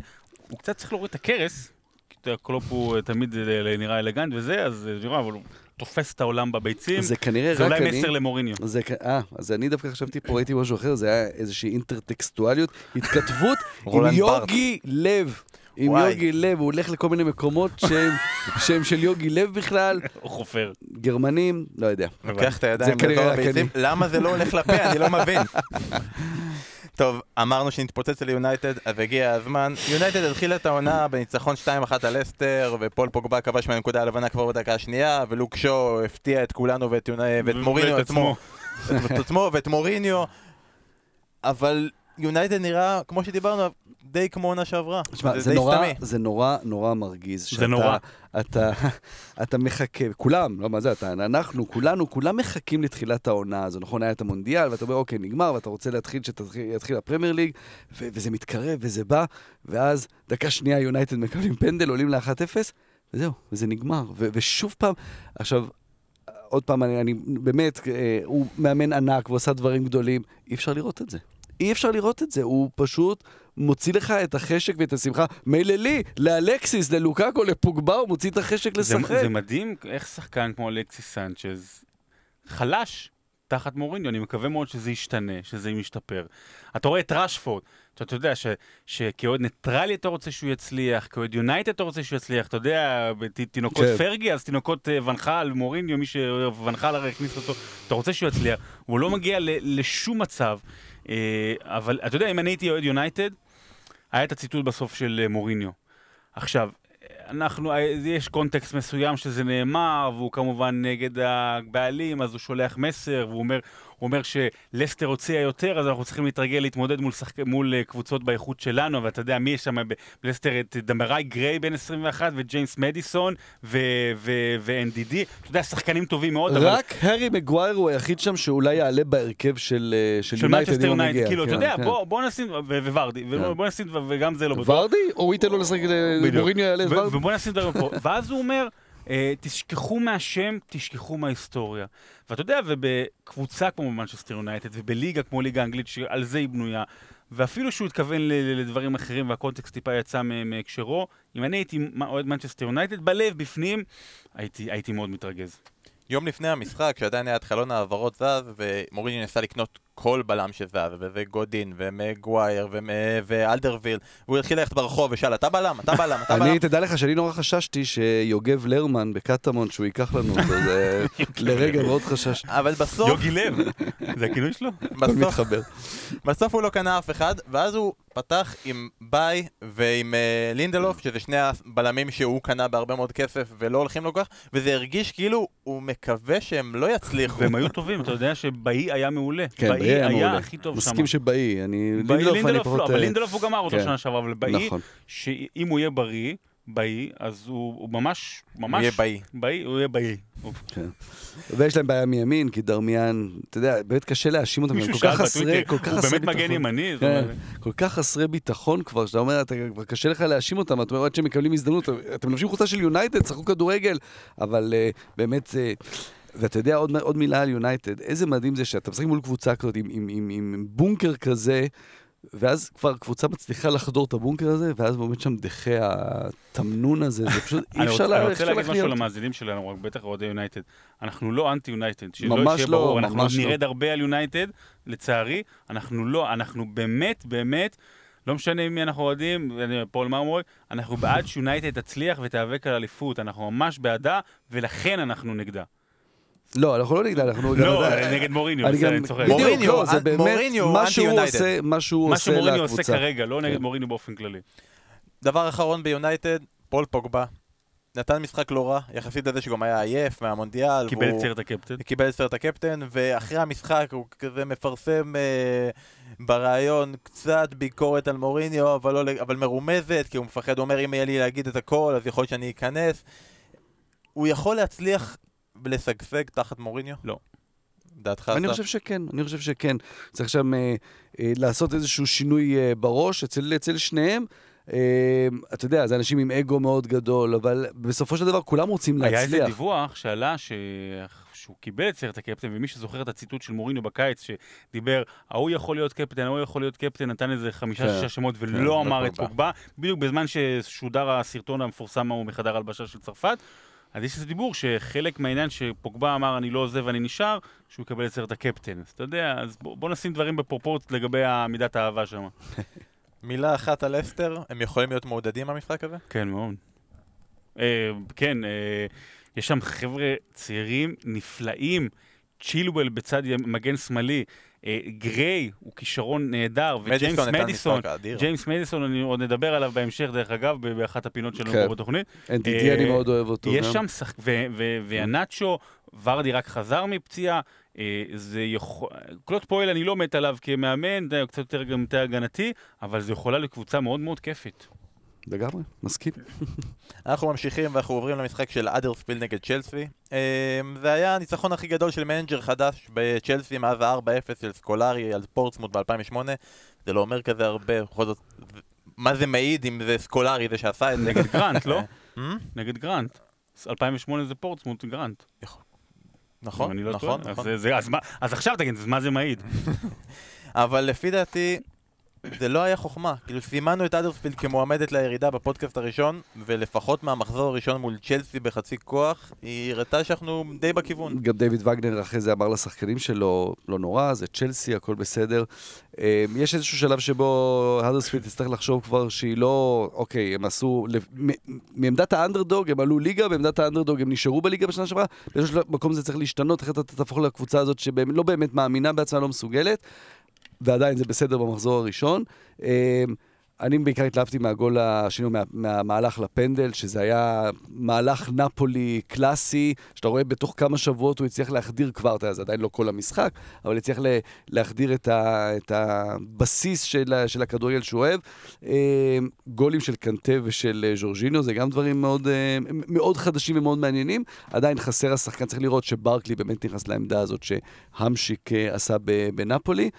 הוא קצת צריך להוריד את הכרס, כי אתה יודע, קלופ הוא אה, תמיד אה, נראה אלגנט וזה, אז אה, תראו, אבל הוא תופס את העולם בביצים. זה כנראה זה רק אולי אני. מסר למוריניו. זה, כ- אה, אז אני דווקא חשבתי פה, ראיתי משהו אחר, זה היה איזושהי אינטרטקסטואליות, התכתבות עם. יוגי לב. עם וואי. יוגי לב, הוא הולך לכל מיני מקומות שהם, שהם של יוגי לב בכלל, הוא חופר. גרמנים, לא יודע. לוקח את הידיים רק הביצים, למה זה לא הולך לפה? אני לא מבין. טוב, אמרנו שנתפוצץ על יונייטד, אז הגיע הזמן. יונייטד התחילה את העונה בניצחון 2-1 על אסטר, ופול פוגבה כבש מהנקודה הלבנה כבר בדקה השנייה, ולוק שו הפתיע את כולנו ואת, יוני- ואת מוריניו ואת עצמו. את עצמו ואת מוריניו, אבל יונייטד נראה, כמו שדיברנו, די כמו עונה שעברה. תשמע, זה די נורא, סתמי. זה נורא נורא מרגיז. זה נורא. אתה, אתה מחכה, כולם, לא מה זה אתה, אנחנו, כולנו, כולם מחכים לתחילת העונה הזו. נכון, היה את המונדיאל, ואתה אומר, אוקיי, נגמר, ואתה רוצה להתחיל שיתחיל הפרמייר ליג, ו- וזה מתקרב, וזה בא, ואז דקה שנייה יונייטד מקבלים פנדל, עולים ל-1-0, וזהו, וזה נגמר. ו- ושוב פעם, עכשיו... עוד פעם, אני, אני באמת, אה, הוא מאמן ענק ועושה דברים גדולים, אי אפשר לראות את זה. אי אפשר לראות את זה, הוא פשוט מוציא לך את החשק ואת השמחה. מילא לי, לאלקסיס, ללוקאקו, לפוגבה, הוא מוציא את החשק זה, לשחק. זה מדהים איך שחקן כמו אלכסיס סנצ'ז חלש תחת מוריניו, אני מקווה מאוד שזה ישתנה, שזה ישתפר. אתה רואה את ראשפורד, אתה, יודע ש, שכאוהד ניטרלי אתה רוצה שהוא יצליח, כאוהד יונייטד אתה רוצה שהוא יצליח, אתה יודע, תינוקות כן. פרגי, אז תינוקות אה, ונחל, מוריניו, מי שונחל הרי הכניס אותו, אתה רוצה שהוא יצליח, הוא לא מגיע ל, לשום מצב, אבל אתה יודע, אם אני הייתי אוהד יונייטד, היה את הציטוט בסוף של אה, מוריניו. עכשיו, אנחנו, אה, יש קונטקסט מסוים שזה נאמר, והוא כמובן נגד הבעלים, אז הוא שולח מסר, והוא אומר, הוא אומר שלסטר הוציאה יותר, אז אנחנו צריכים להתרגל להתמודד מול, שחק... מול אה, קבוצות באיכות שלנו, ואתה יודע מי יש שם בלסטר, את דמראי גריי בן 21, וג'יימס מדיסון, ואנדידי, אתה יודע, שחקנים טובים מאוד, אבל... רק הארי מגווייר הוא היחיד שם שאולי יעלה בהרכב של אה, של יונייטד אם הוא מגיע. כאילו, אתה כן, יודע, כן. בוא, בוא נשים, וורדי, ו- בוא נשים, וגם זה לא בטוח. ורדי? או הוא ייתן לו לשחק, בדיוק. מוריניו יעלה ורדי? ובוא נשים דברים פה. ואז הוא אומר, אה, תשכחו מהשם, תשכחו מההיסטוריה. ואתה יודע, ובקבוצה כמו מנצ'סטר יונייטד, ובליגה כמו ליגה האנגלית, שעל זה היא בנויה, ואפילו שהוא התכוון לדברים אחרים והקונטקסט טיפה יצא מהקשרו, אם אני הייתי אוהד מנצ'סטר יונייטד, בלב, בפנים, הייתי, הייתי מאוד מתרגז. יום לפני המשחק, כשעדיין היה את חלון העברות זז, ומוריני ניסה לקנות כל בלם שזז, וזה גודין, ומגווייר, ומ- ואלדרווירלד, והוא התחיל ללכת ברחוב ושאל, אתה בלם, אתה בלם, אתה בלם. אני, תדע לך שאני נורא חששתי שיוגב לרמן בקטמון, שהוא ייקח לנו אותו, זה לרגע מאוד חשש. אבל בסוף, יוגי לב, זה הכינוי שלו? בסוף, הוא לא קנה אף אחד, ואז הוא פתח עם ביי ועם אה, לינדלוף, שזה שני הבלמים שהוא קנה בהרבה מאוד כסף ולא הולכים לו כך, וזה הרגיש כאילו הוא מקווה שהם לא יצליחו. והם היו טובים, אתה יודע שבאי היה מעולה. כן, באי היה מעולה. היה הכי טוב שם. מסכים שבאי, אני... באי לינדלוף אני לינדלוף לא. אבל אה, לינדלוף הוא גמר אותו כן. שנה שעברה, אבל באי, נכון. שאם הוא יהיה בריא, באי, אז הוא הוא ממש, ממש... יהיה באי. באי, הוא יהיה באי. הוא- ויש להם בעיה מימין, כי דרמיאן, אתה יודע, באמת קשה להאשים אותם, הם כל כך חסרי, כל כך הוא באמת מגן ביטחון. ימני? כן, כל כך חסרי ביטחון כבר, שאתה אומר, כבר קשה לך להאשים אותם, אתה אומר, עד שהם מקבלים הזדמנות, אתם לובשים חולצה של יונייטד, שחקו כדורגל, אבל אה, באמת, אה, ואתה יודע, עוד, עוד מילה על יונייטד, איזה מדהים זה שאתה משחק מול קבוצה כזאת עם, עם, עם, עם בונקר כזה, ואז כבר קבוצה מצליחה לחדור את הבונקר הזה, ואז עומד שם דחה התמנון הזה, זה פשוט, אי אפשר רוצה- אני רוצה להגיד משהו. למאזינים שלנו, רק בטח אוהדי יונייטד. אנחנו לא אנטי יונייטד, שלא ממש שיהיה לא, ברור, אנחנו עוד לא. נרד הרבה על יונייטד, לצערי, אנחנו לא, אנחנו באמת, באמת, לא משנה מי אנחנו אוהדים, פול מרמורק, אנחנו בעד שיונייטד תצליח ותיאבק על אליפות, אנחנו ממש בעדה, ולכן אנחנו נגדה. לא, אנחנו לא נגד, אנחנו... לא, נגד מוריניו, אני צוחק. בדיוק, מוריניו, לא, זה אנ- באמת מה שהוא. עושה, מה שהוא מה עושה שמוריניו עושה לקבוצה. כרגע, לא נגד כן. מוריניו באופן כללי. דבר אחרון ביונייטד, פול פוגבה. נתן משחק לא רע, יחסית לזה שגם היה עייף מהמונדיאל. קיבל את סרט הקפטן. קיבל את סרט הקפטן, ואחרי המשחק הוא כזה מפרסם אה, בריאיון קצת ביקורת על מוריניו, אבל, לא, אבל מרומזת, כי הוא מפחד, הוא אומר אם יהיה לי להגיד את הכל, אז יכול להיות שאני אכנס. הוא יכול להצליח ולשגשג תחת מוריניו? לא. דעתך אני אסף? חושב שכן, אני חושב שכן. צריך שם אה, אה, לעשות איזשהו שינוי אה, בראש אצל, אצל שניהם. אה, אתה יודע, זה אנשים עם אגו מאוד גדול, אבל בסופו של דבר כולם רוצים היה איזה להצליח. דיווח שעלה ש... שהוא קיבל את סרט הקפטן, ומי שזוכר את הציטוט של מוריניו בקיץ, שדיבר, ההוא יכול להיות קפטן, ההוא יכול להיות קפטן, נתן איזה חמישה, כן, שישה שמות ולא לא אמר את. פוגבה, בדיוק בזמן ששודר הסרטון המפורסם ההוא מחדר הלבשה של צרפת. אז יש איזה דיבור שחלק מהעניין שפוגבה אמר אני לא עוזב ואני נשאר, שהוא יקבל את סרט הקפטן. אז אתה יודע, אז בוא, בוא נשים דברים בפרופורט לגבי מידת האהבה שם. מילה אחת על אסטר, הם יכולים להיות מעודדים מהמשחק הזה? כן, מאוד. אה, כן, אה, יש שם חבר'ה צעירים נפלאים, צ'ילואל בצד מגן שמאלי, גריי הוא כישרון נהדר, וג'יימס מדיסון. ג'יימס מדיסון, אני עוד נדבר עליו בהמשך, דרך אגב, באחת הפינות שלנו כן. פה בתוכנית. NDD אה, אני מאוד אוהב אותו. יש. שם שחק... והנאצ'ו, ורדי רק חזר מפציעה, אה, זה יכול... קלוט פועל אני לא מת עליו כמאמן, קצת יותר גם יותר הגנתי, אבל זו יכולה לקבוצה מאוד מאוד כיפית. לגמרי, מסכים. אנחנו ממשיכים ואנחנו עוברים למשחק של אדרספילד נגד צ'לסי. אמ, זה היה הניצחון הכי גדול של מנג'ר חדש בצ'לסי מאז ה-4-0 של סקולרי על פורטסמוט ב-2008. זה לא אומר כזה הרבה, בכל זאת, מה זה מעיד אם זה סקולרי זה שעשה את זה? נגד גרנט, לא? הממ? נגד גרנט. 2008 זה פורטסמוט גרנט. נכון, אני לא נכון. נכון. אז, עכשיו תגיד, אז מה זה מעיד? אבל לפי דעתי, זה לא היה חוכמה. כאילו, סימנו את אדרספילד כמועמדת לירידה בפודקאסט הראשון, ולפחות מהמחזור הראשון מול צ'לסי בחצי כוח, היא הראתה שאנחנו די בכיוון. גם דיוויד וגנר אחרי זה אמר לשחקנים שלו, לא נורא, זה צ'לסי, הכל בסדר. אה, יש איזשהו שלב שבו האדרספילד תצטרך לחשוב כבר שהיא לא, אוקיי, הם עשו, מעמדת האנדרדוג הם עלו ליגה, בעמדת האנדרדוג הם נשארו בליגה בשנה שעברה, באיזשהו מקום זה צריך להשתנות, אחרת אתה תהפוך לקבוצה הזאת שלא באמת מאמינה בעצמה, לא מסוגלת, ועדיין זה בסדר במחזור הראשון. אה, אני בעיקר התלהבתי מהגול השני, מה, מהמהלך לפנדל, שזה היה מהלך נפולי קלאסי, שאתה רואה בתוך כמה שבועות הוא הצליח להחדיר כבר, זה עדיין לא כל המשחק, אבל הצליח להחדיר את, ה, את הבסיס של, של הכדורגל שהוא אוהב. אה, גולים של קנטה ושל אה, ז'ורג'ינו, זה גם דברים מאוד, אה, מאוד חדשים ומאוד מעניינים. עדיין חסר השחקן, צריך לראות שברקלי באמת נכנס לעמדה הזאת שהמשיק אה, עשה בנפולי.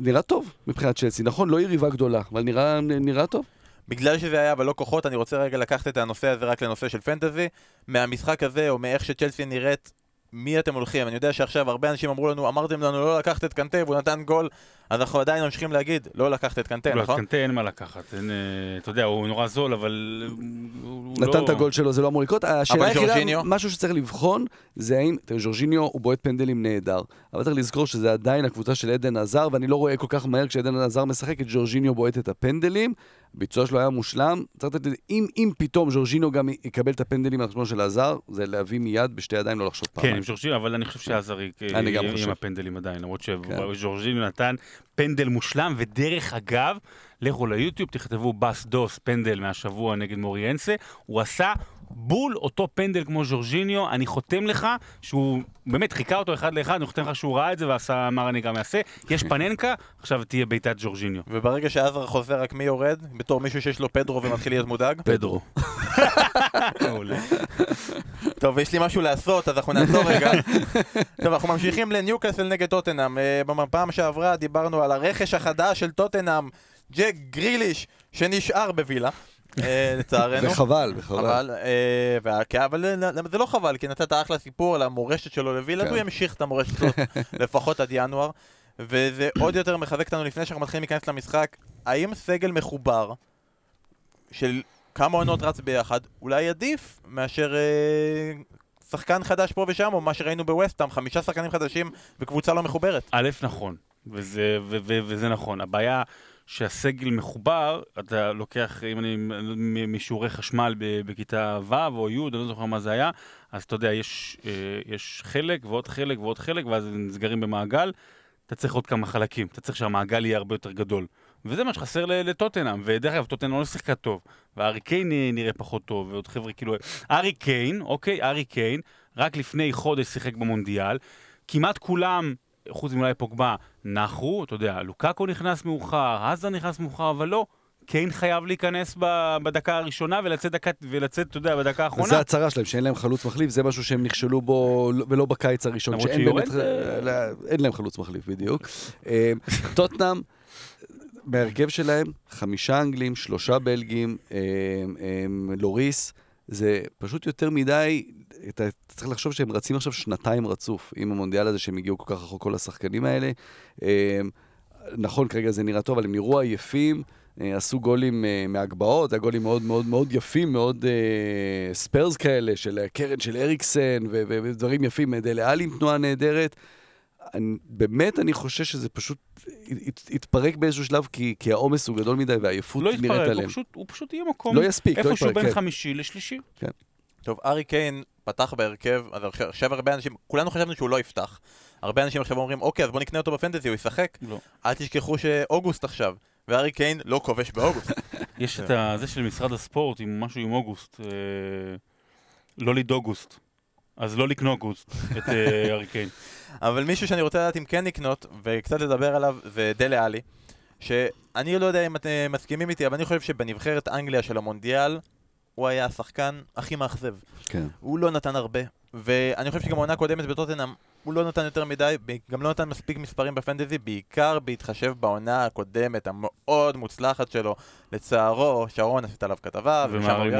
נראה טוב מבחינת צ'לסי, נכון, לא יריבה גדולה, אבל נראה, נראה טוב. בגלל שזה היה ולא כוחות, אני רוצה רגע לקחת את הנושא הזה רק לנושא של פנטזי. מהמשחק הזה, או מאיך שצ'לסי נראית, מי אתם הולכים? אני יודע שעכשיו הרבה אנשים אמרו לנו, אמרתם לנו לא לקחת את קנטה והוא נתן גול, אז אנחנו עדיין ממשיכים להגיד, לא לקחת את קנטה, לא, נכון? קנטה אין מה לקחת, אין, אה, אתה יודע, הוא נורא זול, אבל... הוא- נתן לא- את הגול שלו, זה לא אמור לקרות. השאלה היחידה, ז'ורג'יניו? משהו שצריך לבחון, זה האם, תראה, ז'ורג'יניו הוא בועט פנדלים נהדר, אבל צריך לזכור שזה עדיין הקבוצה של עדן עזר, ואני לא רואה כל כך מהר כשעדן עזר משחק, את ז'ורג'יניו בועט את הפנדלים, הביצוע שלו היה מושלם, צריך לתת, אם, אם פתאום ז'ורג'יניו גם יקבל את הפנדלים על חשבון של עזר, זה להביא מיד בשתי ידיים, לא לחשוב כן, פעמיים. עם ז'ורג'יניו, אבל אני חושב שעזר היא- אני גם עם חושב. הפנדלים עדיין, למרות כן. שז'ורג'יניו נתן פנדל מושלם, ודרך אגב, לכו ליוטיוב, תכתבו בס דוס פנדל מהשבוע נגד מוריאנסה, הוא עשה בול אותו פנדל כמו ז'ורג'יניו, אני חותם לך שהוא באמת חיכה אותו אחד לאחד, אני חותם לך שהוא ראה את זה ועשה אמר אני גם אעשה, יש פננקה, עכשיו תהיה בעיטת ז'ורג'יניו. וברגע שעזר חוזר, רק מי יורד? בתור מישהו שיש לו פדרו ומתחיל להיות מודאג? פדרו. טוב, יש לי משהו לעשות, אז אנחנו נעצור רגע. טוב, אנחנו ממשיכים לניוקאסל נגד טוטנאם. אה, בפעם שעברה דיברנו על הרכש החדש של טוטנאם, ג'ק גריליש, שנשאר בווילה. אה, לצערנו. וחבל, וחבל. אבל, אה, כי- אבל זה לא חבל, כי נתת אחלה סיפור על המורשת שלו לווילה, כן. והוא ימשיך את המורשת שלו לפחות עד ינואר. וזה עוד יותר מחזק אותנו לפני שאנחנו מתחילים להיכנס למשחק. האם סגל מחובר של כמה עונות רץ ביחד, אולי עדיף מאשר אה, שחקן חדש פה ושם, או מה שראינו בווסטהאם, חמישה שחקנים חדשים וקבוצה לא מחוברת. א', נכון, וזה, ו- ו- וזה נכון. הבעיה שהסגל מחובר, אתה לוקח, אם אני משיעורי חשמל בכיתה ו' או י', אני לא זוכר מה זה היה, אז אתה יודע, יש, אה, יש חלק ועוד חלק ועוד חלק, ואז הם נסגרים במעגל. אתה צריך עוד כמה חלקים, אתה צריך שהמעגל יהיה הרבה יותר גדול. וזה מה שחסר לטוטנאם, ודרך אגב, טוטנאם לא שיחקה טוב, והארי קיין נראה פחות טוב, ועוד חבר'ה כאילו... ארי קיין, אוקיי, ארי קיין, רק לפני חודש שיחק במונדיאל, כמעט כולם, חוץ מאולי פוגבה, נחו, אתה יודע, לוקאקו נכנס מאוחר, עזה נכנס מאוחר, אבל לא. קיין חייב להיכנס בדקה הראשונה ולצאת, דקה, ולצאת, אתה יודע, בדקה האחרונה. זה הצרה שלהם, שאין להם חלוץ מחליף, זה משהו שהם נכשלו בו, ולא בקיץ הראשון. למרות שאין באמת- אה, לא, אין להם חלוץ מחליף, בדיוק. אה, טוטנאם, בהרכב שלהם, חמישה אנגלים, שלושה בלגים, אה, לוריס, זה פשוט יותר מדי, אתה צריך לחשוב שהם רצים עכשיו שנתיים רצוף עם המונדיאל הזה, שהם הגיעו כל כך רחוק, כל השחקנים האלה. אה, נכון, כרגע זה נראה טוב, אבל הם נראו עייפים. אה, עשו גולים אה, מהגבהות, היה גולים מאוד מאוד מאוד יפים, מאוד אה, ספיירס כאלה, של הקרן של אריקסן, ו- ודברים יפים, דלה עלי עם תנועה נהדרת. אני, באמת, אני חושש שזה פשוט ית- יתפרק באיזשהו שלב, כי, כי העומס הוא גדול מדי והעייפות לא נראית יתפרק, הוא עליהם. פשוט, הוא פשוט יהיה מקום לא יספיק, לא איפשהו יתפרק, בין כן. חמישי לשלישי. טוב, ארי קיין פתח בהרכב, אז עכשיו- הרבה אנשים, כולנו חשבנו שהוא לא יפתח. הרבה אנשים עכשיו אומרים, אוקיי, אז בוא נקנה אותו בפנטזי, הוא ישחק. לא. אל תשכחו שאוגוסט עכשיו, וארי קיין לא כובש באוגוסט. יש את ה- זה של משרד הספורט עם משהו עם אוגוסט, אה, לא לידוגוסט. אז לא לקנוגוסט את אה, ארי קיין. אבל מישהו שאני רוצה לדעת אם כן לקנות, וקצת לדבר עליו, זה דלה עלי. שאני לא יודע אם אתם מסכימים איתי, אבל אני חושב שבנבחרת אנגליה של המונדיאל, הוא היה השחקן הכי מאכזב. כן. הוא לא נתן הרבה, ואני חושב שגם העונה הקודמת בטוטנאם, הוא לא נתן יותר מדי, גם לא נתן מספיק מספרים בפנטזי, בעיקר בהתחשב בעונה הקודמת המאוד מוצלחת שלו. לצערו, שרון עשית עליו כתבה, ומשם הוא ירד.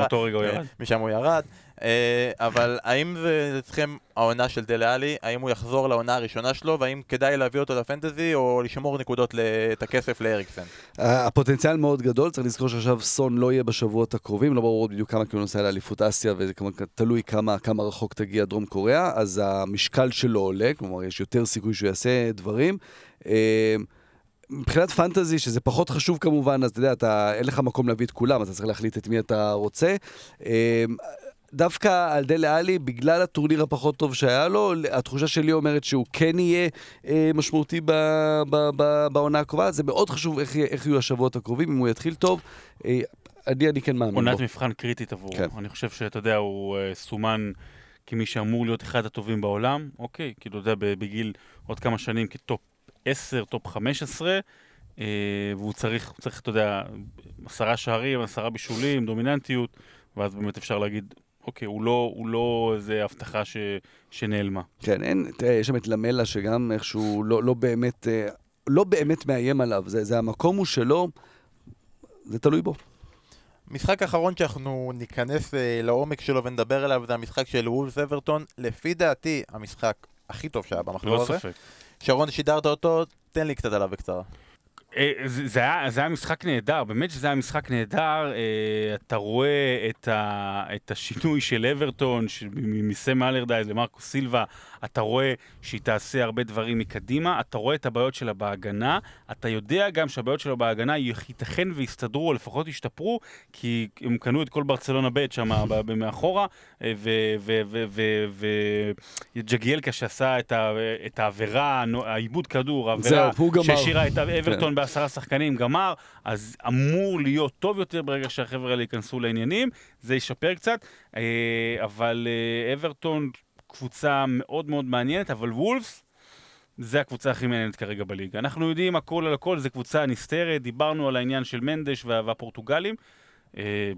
אה, ירד. משם הוא ירד. אה, אבל האם זה אצלכם העונה של דלה עלי? האם הוא יחזור לעונה הראשונה שלו? והאם כדאי להביא אותו לפנטזי או לשמור נקודות את הכסף לאריקסן? הפוטנציאל מאוד גדול, צריך לזכור שעכשיו סון לא יהיה בשבועות הקרובים, לא ברור בדיוק כמה כאילו נוסע לאליפות אסיה, וזה תלוי כמה, כמה רחוק תגיע דרום קוריאה, אז המשקל שלו עולה, כלומר יש יותר סיכוי שהוא יעשה דברים. אה, מבחינת פנטזי, שזה פחות חשוב כמובן, אז אתה יודע, אתה, אין לך מקום להביא את כולם, אתה צריך להחליט את מי אתה רוצה. דווקא על דלה עלי, בגלל הטורניר הפחות טוב שהיה לו, התחושה שלי אומרת שהוא כן יהיה אה, משמעותי ב, ב, ב, בעונה הקרובה. זה מאוד חשוב איך, איך יהיו השבועות הקרובים, אם הוא יתחיל טוב. אה, אני, אני כן מאמין בו. עונת מבחן קריטית עבורו. כן. אני חושב שאתה יודע, הוא אה, סומן כמי שאמור להיות אחד הטובים בעולם. אוקיי, כאילו, אתה יודע, בגיל עוד כמה שנים כ top 10, top 15, אה, והוא צריך, צריך, אתה יודע, עשרה שערים, עשרה בישולים, דומיננטיות, ואז באמת אפשר להגיד, אוקיי, הוא לא, הוא לא איזה הבטחה ש, שנעלמה. כן, אין, תראה, יש שם את למלה שגם איכשהו לא, לא באמת, אה, לא באמת מאיים עליו. זה, זה המקום הוא שלו, זה תלוי בו. משחק אחרון שאנחנו ניכנס אה, לעומק שלו ונדבר עליו זה המשחק של וולבס אברטון. לפי דעתי, המשחק הכי טוב שהיה במחזור לא הזה. ספק. שרון, שידרת אותו, תן לי קצת עליו בקצרה. אה, זה, היה, זה היה משחק נהדר, באמת שזה היה משחק נהדר. אה, אתה רואה את, ה, את השינוי של אברטון, מסם אלרדייז למרקו סילבה, אתה רואה שהיא תעשה הרבה דברים מקדימה, אתה רואה את הבעיות שלה בהגנה, אתה יודע גם שהבעיות שלה בהגנה ייתכן ויסתדרו, או לפחות ישתפרו, כי הם קנו את כל ברצלונה ב' שם מאחורה, אה, וג'גיאלקה שעשה את, העבירה, העיבוד כדור, העבירה. שהשאירה את אברטון בעשרה שחקנים, גמר, אז אמור להיות טוב יותר ברגע שהחבר'ה האלה ייכנסו לעניינים, זה ישפר קצת, אה, אבל אה, אברטון קבוצה מאוד מאוד מעניינת, אבל וולפס זה הקבוצה הכי מעניינת כרגע בליגה. אנחנו יודעים הכל על הכל, זו קבוצה נסתרת, דיברנו על העניין של מנדש וה- והפורטוגלים. אה,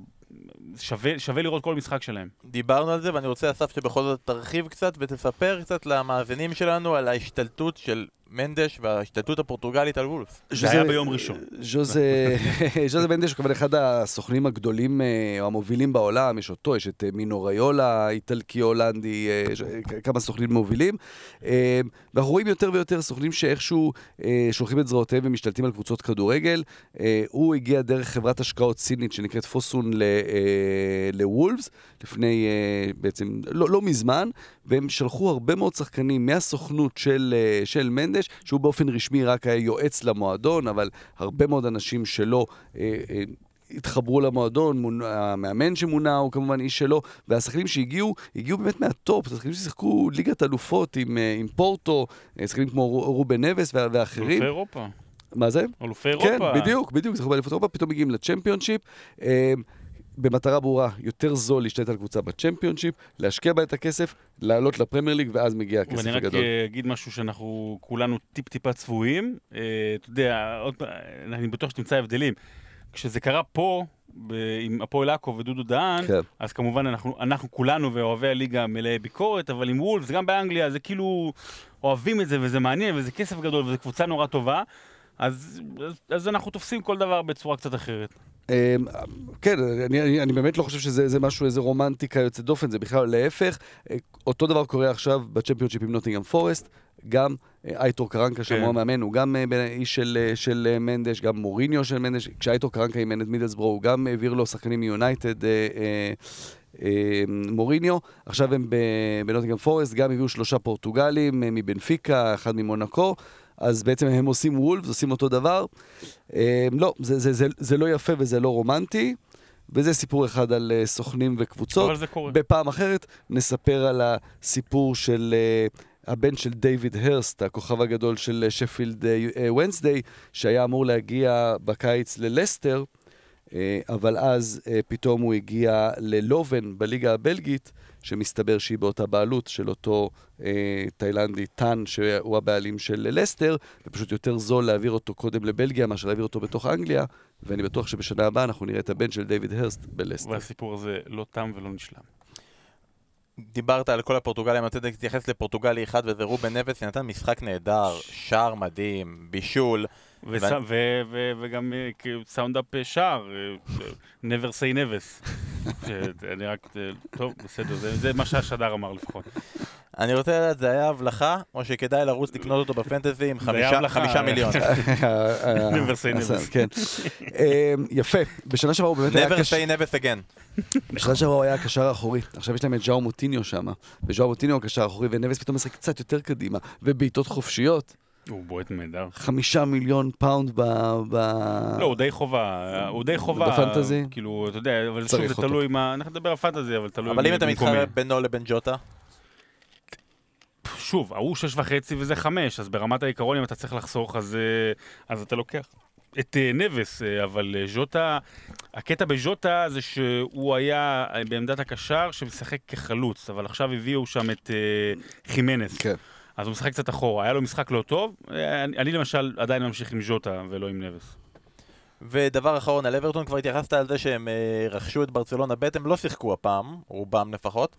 שווה, שווה לראות כל משחק שלהם. דיברנו על זה, ואני רוצה, אסף, שבכל זאת תרחיב קצת ותספר קצת למאזינים שלנו על ההשתלטות של מנדש וההשתלטות הפורטוגלית על וולף. זה היה ביום ראשון. ז'וזה בנדש הוא כמובן אחד הסוכנים הגדולים אה, או המובילים בעולם, יש אותו, יש את אה, מינו ריולה, איטלקי הולנדי, אה, כמה סוכנים מובילים. ואנחנו רואים יותר ויותר סוכנים שאיכשהו שולחים את זרועותיהם ומשתלטים על קבוצות כדורגל. הוא הגיע דרך חברת השקעות סינית שנקראת פוסון ל- לוולפס, לפני בעצם, לא, לא מזמן, והם שלחו הרבה מאוד שחקנים מהסוכנות של, אה, של מנדש, שהוא באופן רשמי רק היה יועץ למועדון, אבל הרבה מאוד אנשים שלו אה, אה, התחברו למועדון, מונ... המאמן שמונה הוא כמובן איש שלו, והשחקנים שהגיעו, הגיעו באמת מהטופ, שחקנים ששיחקו ליגת אלופות עם, עם פורטו, שחקנים כמו רו- רובן נבס ואחרים. אלופי אירופה. מה זה? אלופי אירופה. כן, בדיוק, בדיוק, זכו באליפות אירופה, פתאום מגיעים לצ'מפיונשיפ. במטרה ברורה, יותר זול להשתלט על קבוצה בצ'מפיונשיפ, להשקיע בה את הכסף, לעלות לפרמייר ליג, ואז מגיע הכסף ואני רק הגדול. אה, אגיד משהו שאנחנו כולנו טיפ-טיפה צפויים. אה, אתה יודע, עוד פעם, אני בטוח שתמצא הבדלים. כשזה קרה פה, ב- עם הפועל עכו ודודו דהן, כן. אז כמובן אנחנו, אנחנו כולנו ואוהבי הליגה מלאי ביקורת, אבל עם וולפס, גם באנגליה, זה כאילו אוהבים את זה וזה מעניין וזה כסף גדול וזו קבוצה נורא טובה, אז, אז, אז אנחנו תופסים כל דבר בצורה קצת אחרת. אמ, כן, אני, אני, אני באמת לא חושב שזה זה משהו, איזה רומנטיקה יוצאת דופן, זה בכלל להפך. אה, אותו דבר קורה עכשיו בצ'מפיונשיפ עם נוטינגאם פורסט, גם אה, אייטור קרנקה שם כן. הוא המאמן, הוא גם אה, איש של, של מנדש, גם מוריניו של מנדש, כשאייטור קרנקה אימן את מידלסברו, הוא גם העביר לו שחקנים מיונייטד. אה, אה, אה, מוריניו, עכשיו הם ב- בנוטינגאם פורסט, גם הביאו שלושה פורטוגלים מבנפיקה, אחד ממונקו, אז בעצם הם עושים וולפס, עושים אותו דבר. אה, לא, זה, זה, זה, זה לא יפה וזה לא רומנטי, וזה סיפור אחד על אה, סוכנים וקבוצות. אבל זה קורה. בפעם אחרת נספר על הסיפור של uh, הבן של דיוויד הרסט, הכוכב הגדול של אה, שפילד ונסדיי, שהיה אמור להגיע בקיץ ללסטר, אבל אז uh, פתאום הוא הגיע ללובן בליגה הבלגית, שמסתבר שהיא באותה בעלות של אותו uh, תאילנדי טאן, שהוא הבעלים של לסטר, ופשוט יותר זול להעביר אותו קודם לבלגיה מאשר להעביר אותו בתוך אנגליה, ואני בטוח שבשנה הבאה אנחנו נראה את הבן של דיוויד הרסט בלסטר. והסיפור הזה לא תם ולא נשלם. דיברת על כל הפורטוגלים, אני רוצה להתייחס לפורטוגלי אחד וזה רובן נבס, שנתן משחק נהדר, שער מדהים, בישול. וס- ו- ו- וגם סאונדאפ שער, אה, never say never. אני רק... אה, טוב, בסדר, זה זה מה שהשדר אמר לפחות. אני רוצה לדעת, זה היה הבלחה, או שכדאי לרוץ לקנות אותו בפנטזי עם חמישה- מיליון? Never say never. כן. אמ, יפה. בשנה שעברה הוא באמת היה never say never again. בשנה שעברה הוא היה הקשר האחורי. עכשיו יש להם את ז'או מוטיניו שם. וז'או מוטיניו הוא הקשר האחורי, ונבס פתאום משחק קצת יותר קדימה. ובעיטות חופשיות, הוא בועט נהדר. חמישה מיליון פאונד ב... ב- לא, הוא די חובה, הוא די חובה. ב fantasy? כאילו, אתה יודע, אבל שוב, זה. תלוי מה... אנחנו נדבר על fantasy, אבל תלוי אבל אם אתה. מתחרה בינו לבין ג'וטה, שוב, ההוא שש וחצי וזה חמש, אז ברמת העיקרון אם אתה צריך לחסוך, אז, אה, אז אתה לוקח את אה, נבס, אה, אבל ז'וטה, הקטע בז'וטה זה שהוא היה בעמדת הקשר שמשחק כחלוץ, אבל עכשיו הביאו שם את חימנס. כן. אז הוא משחק קצת אחורה, היה לו משחק לא טוב, אני, אני למשל עדיין ממשיך עם ז'וטה ולא עם נבס. ודבר אחרון על אברטון, כבר התייחסת על זה שהם אה, רכשו את ברצלונה ב', הם לא שיחקו הפעם, רובם לפחות.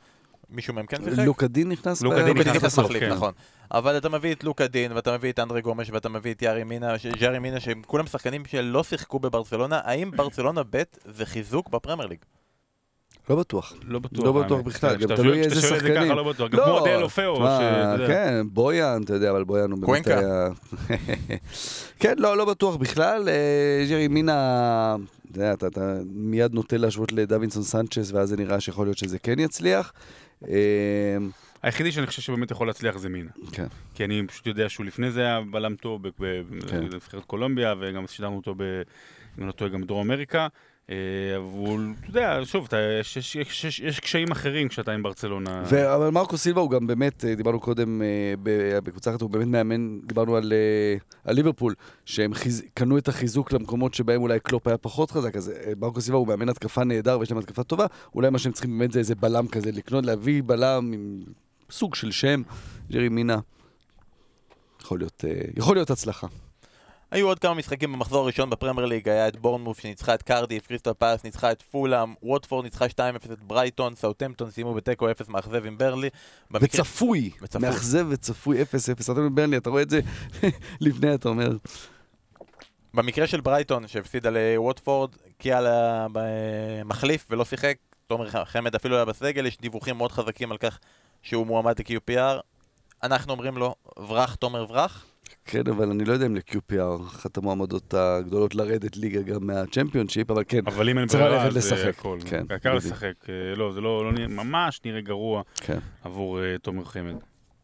מישהו מהם כן שיחק? לוקה דין נכנס? לוקה ב- דין בדיוק נכנס מחליף, כן. נכון. אבל אתה מביא את לוקה דין, ואתה מביא את אנדרי גומש, ואתה מביא את יארי מינה, ש- ג'ארי מינה, שהם כולם שחקנים שלא שיחקו בברצלונה, האם ברצלונה ב' זה חיזוק בפרמייר ליג? לא בטוח. לא בטוח. לא בטוח. בכלל, גם כשאתה תלוי איזה כשאתה שואל את זה שחקנים. ככה, לא בטוח. גם כמו דל אופאו. כן, בויאן, אתה יודע, אבל בויאן הוא באמת קוונקה. היה... כן, לא, לא בטוח בכלל. אה, ג'רי מינה, אתה יודע, אתה- מיד נוטה להשוות לדווינסון סנצ'ס, ואז זה נראה שיכול להיות שזה כן יצליח. אה, היחידי שאני חושב שבאמת יכול להצליח זה מינה. כן. כי אני פשוט יודע שהוא לפני זה היה בלם טוב ב- כן. בנבחרת קולומביה, וגם שידרנו אותו, ב- אם אני לא טועה, גם בדרום אמריקה. אה, והוא, אתה יודע, שוב, אתה- יש- יש- יש יש- קשיים אחרים כשאתה עם ברצלונה. ו- אבל מרקו סילבה הוא גם באמת, אה, דיברנו קודם אה, בקבוצה אחת, הוא באמת מאמן, דיברנו על, אה, על ליברפול, שהם חיז- קנו את החיזוק למקומות שבהם אולי קלופ היה פחות חזק, אז אה, מרקו סילבה הוא מאמן התקפה נהדר ויש להם התקפה טובה, אולי מה שהם צריכים באמת זה איזה בלם כזה, לקנות, להביא בלם עם סוג של שם, ג'רי מינה. יכול להיות, אה, יכול להיות הצלחה. היו עוד כמה משחקים במחזור הראשון בפרמייר ליג, היה את בורנמוף שניצחה את קרדיף, קריסטל פאלאס ניצחה את פולאם, ווטפורד ניצחה 2-0 את ברייטון, סאוטמפטון סיימו בתיקו 0 מאכזב עם ברנלי. במקרה- וצפוי. מאכזב וצפוי 0-0. אתה מברנלי, אתה רואה את זה לפני, אתה אומר, במקרה של ברייטון, שהפסידה לווטפורד, כיאל היה מחליף ולא שיחק, תומר חמד אפילו היה בסגל, יש דיווחים מאוד חזקים על כך שהוא מועמד ל-QPR. אנחנו אומרים לו, ברח תומר ברח. כן, אבל אני לא יודע אם ל-QPR, אחת המועמדות הגדולות לרדת ליגה גם מהצ'מפיונשיפ, אבל כן, אבל אם אין ברירה, אז. הכל. כן, העיקר בדיוק. לשחק. אה, לא, זה לא לא נראה- ממש נראה גרוע כן. עבור אה, תומר חמד.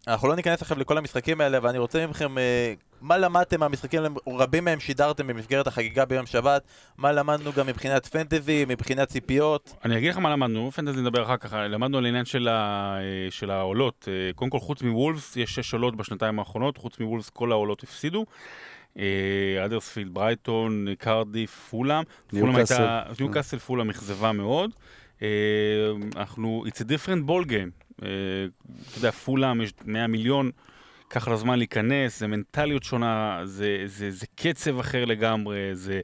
אנחנו לא ניכנס עכשיו לכל המשחקים האלה, אבל אני רוצה מכם, אה, מה למדתם מהמשחקים? רבים מהם שידרתם במסגרת החגיגה ביום שבת, מה למדנו גם מבחינת פנטזי, מבחינת ציפיות. אני אגיד לך מה למדנו, פנטזי נדבר אחר כך, למדנו על העניין של, ה, אה, של העולות. אה, קודם כל, חוץ מוולפס, יש שש עולות בשנתיים האחרונות, חוץ מוולפס כל העולות הפסידו. אדרספילד, ברייטון, קרדיף, פולאם. ניוקאסל. פולאם אכזבה מאוד. אה, אנחנו, it's a different ball game. אתה יודע, פולאם יש 100 מיליון, לקח לה זמן להיכנס, זה מנטליות שונה, זה, זה, זה קצב אחר לגמרי, זה...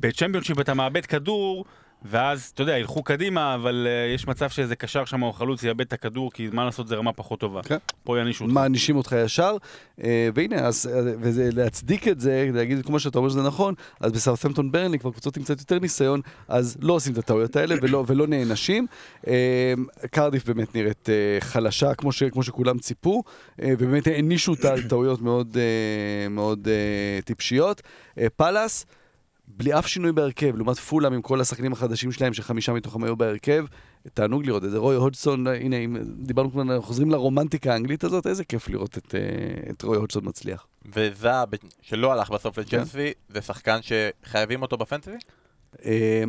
בצ'מפיונשיפ אתה מאבד כדור, ואז, אתה יודע, ילכו קדימה, אבל uh, יש מצב שאיזה קשר שם או חלוץ יאבד את הכדור, כי מה לעשות, זה רמה פחות טובה. כן. פה יענישו אותך. מענישים אותך ישר, אה, והנה, אז, וזה להצדיק את זה, להגיד כמו שאתה אומר שזה נכון, אז בסאות'מפטון ברנלי, כבר קבוצות עם קצת יותר ניסיון, אז לא עושים את הטעויות האלה ולא, ולא נענשים. אה, קרדיף באמת נראית אה, חלשה, כמו, ש, כמו שכולם ציפו, אה, ובאמת הענישו אותה על טעויות מאוד, אה, מאוד אה, טיפשיות. אה, פאלאס, בלי אף שינוי בהרכב, לעומת פולאם עם כל השחקנים החדשים שלהם, שחמישה מתוכם היו בהרכב, תענוג לראות את זה. רוי הודסון, הנה, אם דיברנו כבר, אנחנו חוזרים לרומנטיקה האנגלית הזאת, איזה כיף לראות את, אה, את רוי הודסון מצליח. וזהה, ב- שלא הלך בסוף כן. לצ'לסי, זה שחקן שחייבים אותו בפנטזי? אה,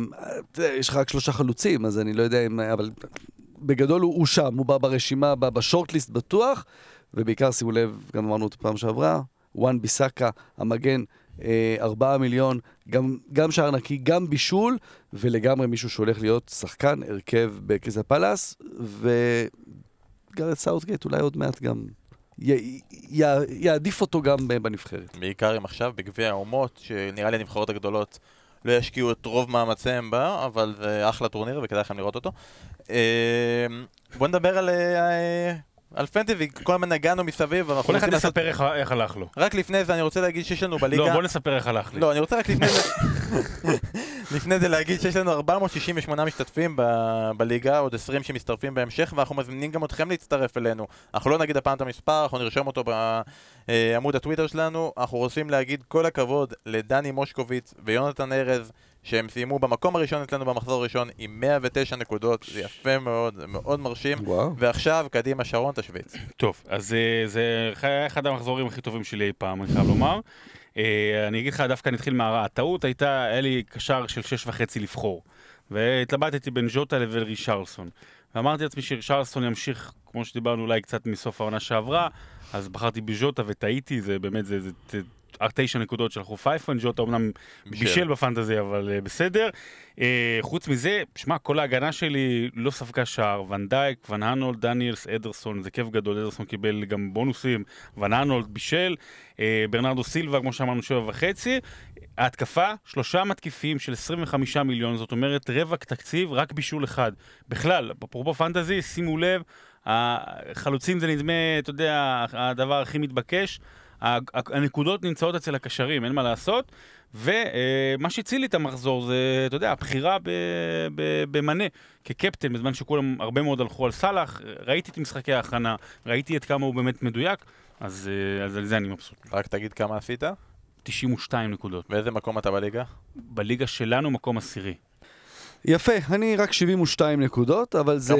אתה יודע, יש לך רק שלושה חלוצים, אז אני לא יודע אם... אבל בגדול הוא, הוא שם, הוא בא ברשימה, בא בשורטליסט בטוח, ובעיקר שימו לב, גם אמרנו את הפעם שעברה, וואן ביסאקה, המגן, אה, ארבעה מיליון, גם, גם שער נקי, גם בישול, ולגמרי מישהו שהולך להיות שחקן, הרכב בקריסטל פאלאס, וגארת' סאוטגייט אולי עוד מעט גם י, י, יעדיף אותו גם בנבחרת. בעיקר אם עכשיו בגביע האומות, שנראה לי הנבחרות הגדולות לא ישקיעו את רוב מאמציהם בה, אבל זה אחלה טורניר וכדאי לכם לראות אותו. אה, בוא נדבר על, אה, על פנטזי, כל הזמן נגענו מסביב, ואנחנו כל אחד רוצים לעשות... יספר איך- איך הלך לו. רק לפני זה אני רוצה להגיד שיש לנו בליגה... לא, בוא נספר איך הלך לי. לא, אני רוצה רק לפני זה... לפני זה להגיד שיש לנו 468 משתתפים ב- בליגה, עוד 20 שמצטרפים בהמשך, ואנחנו מזמינים גם אתכם להצטרף אלינו. אנחנו לא נגיד הפעם את המספר, אנחנו נרשום אותו בעמוד הטוויטר שלנו. אנחנו רוצים להגיד כל הכבוד לדני מושקוביץ ויונתן ארז, שהם סיימו במקום הראשון אצלנו במחזור הראשון עם 109 נקודות, זה יפה מאוד, זה מאוד מרשים. וואו. ועכשיו, קדימה שרון תשוויץ. טוב, אז אה, זה היה אחד המחזורים הכי טובים שלי אי פעם, אני חייב לומר. אה, אני אגיד לך, דווקא נתחיל מהרע. הטעות הייתה, היה לי קשר של שש וחצי לבחור. והתלבטתי בין ז'וטה לבין רישרלסון. ואמרתי לעצמי שרישרלסון ימשיך, כמו שדיברנו אולי קצת מסוף העונה שעברה, אז בחרתי בז'וטה וטעיתי, זה באמת, זה, זה, זה תשע נקודות שלחו פייפון, ז'וטה אמנם בישל. בישל בפנטזי, אבל uh, בסדר. Uh, חוץ מזה, שמע, כל ההגנה שלי לא ספגה שער. ון דייק, ון הנולד, דניאלס, אדרסון, זה כיף גדול, אדרסון קיבל גם בונוסים, ון הנולד בישל, uh, ברנרדו סילבה, כמו שאמרנו, שבע וחצי. ההתקפה, שלושה מתקיפים של 25 מיליון, זאת אומרת רבע תקציב, רק בישול אחד. בכלל, אפרופו פנטזי, שימו לב, החלוצים זה נדמה, אתה יודע, הדבר הכי מתבקש. הנקודות נמצאות אצל הקשרים, אין מה לעשות. ומה שהציל לי את המחזור זה, אתה יודע, הבחירה במנה כקפטן, בזמן שכולם הרבה מאוד הלכו על סאלח, ראיתי את משחקי ההכנה, ראיתי עד כמה הוא באמת מדויק, אז, אה, אז על זה אני מבסוט. רק תגיד כמה עשית, 92 נקודות. ואיזה מקום אתה בליגה? בליגה שלנו מקום עשירי. יפה, אני רק 72 נקודות, אבל זה.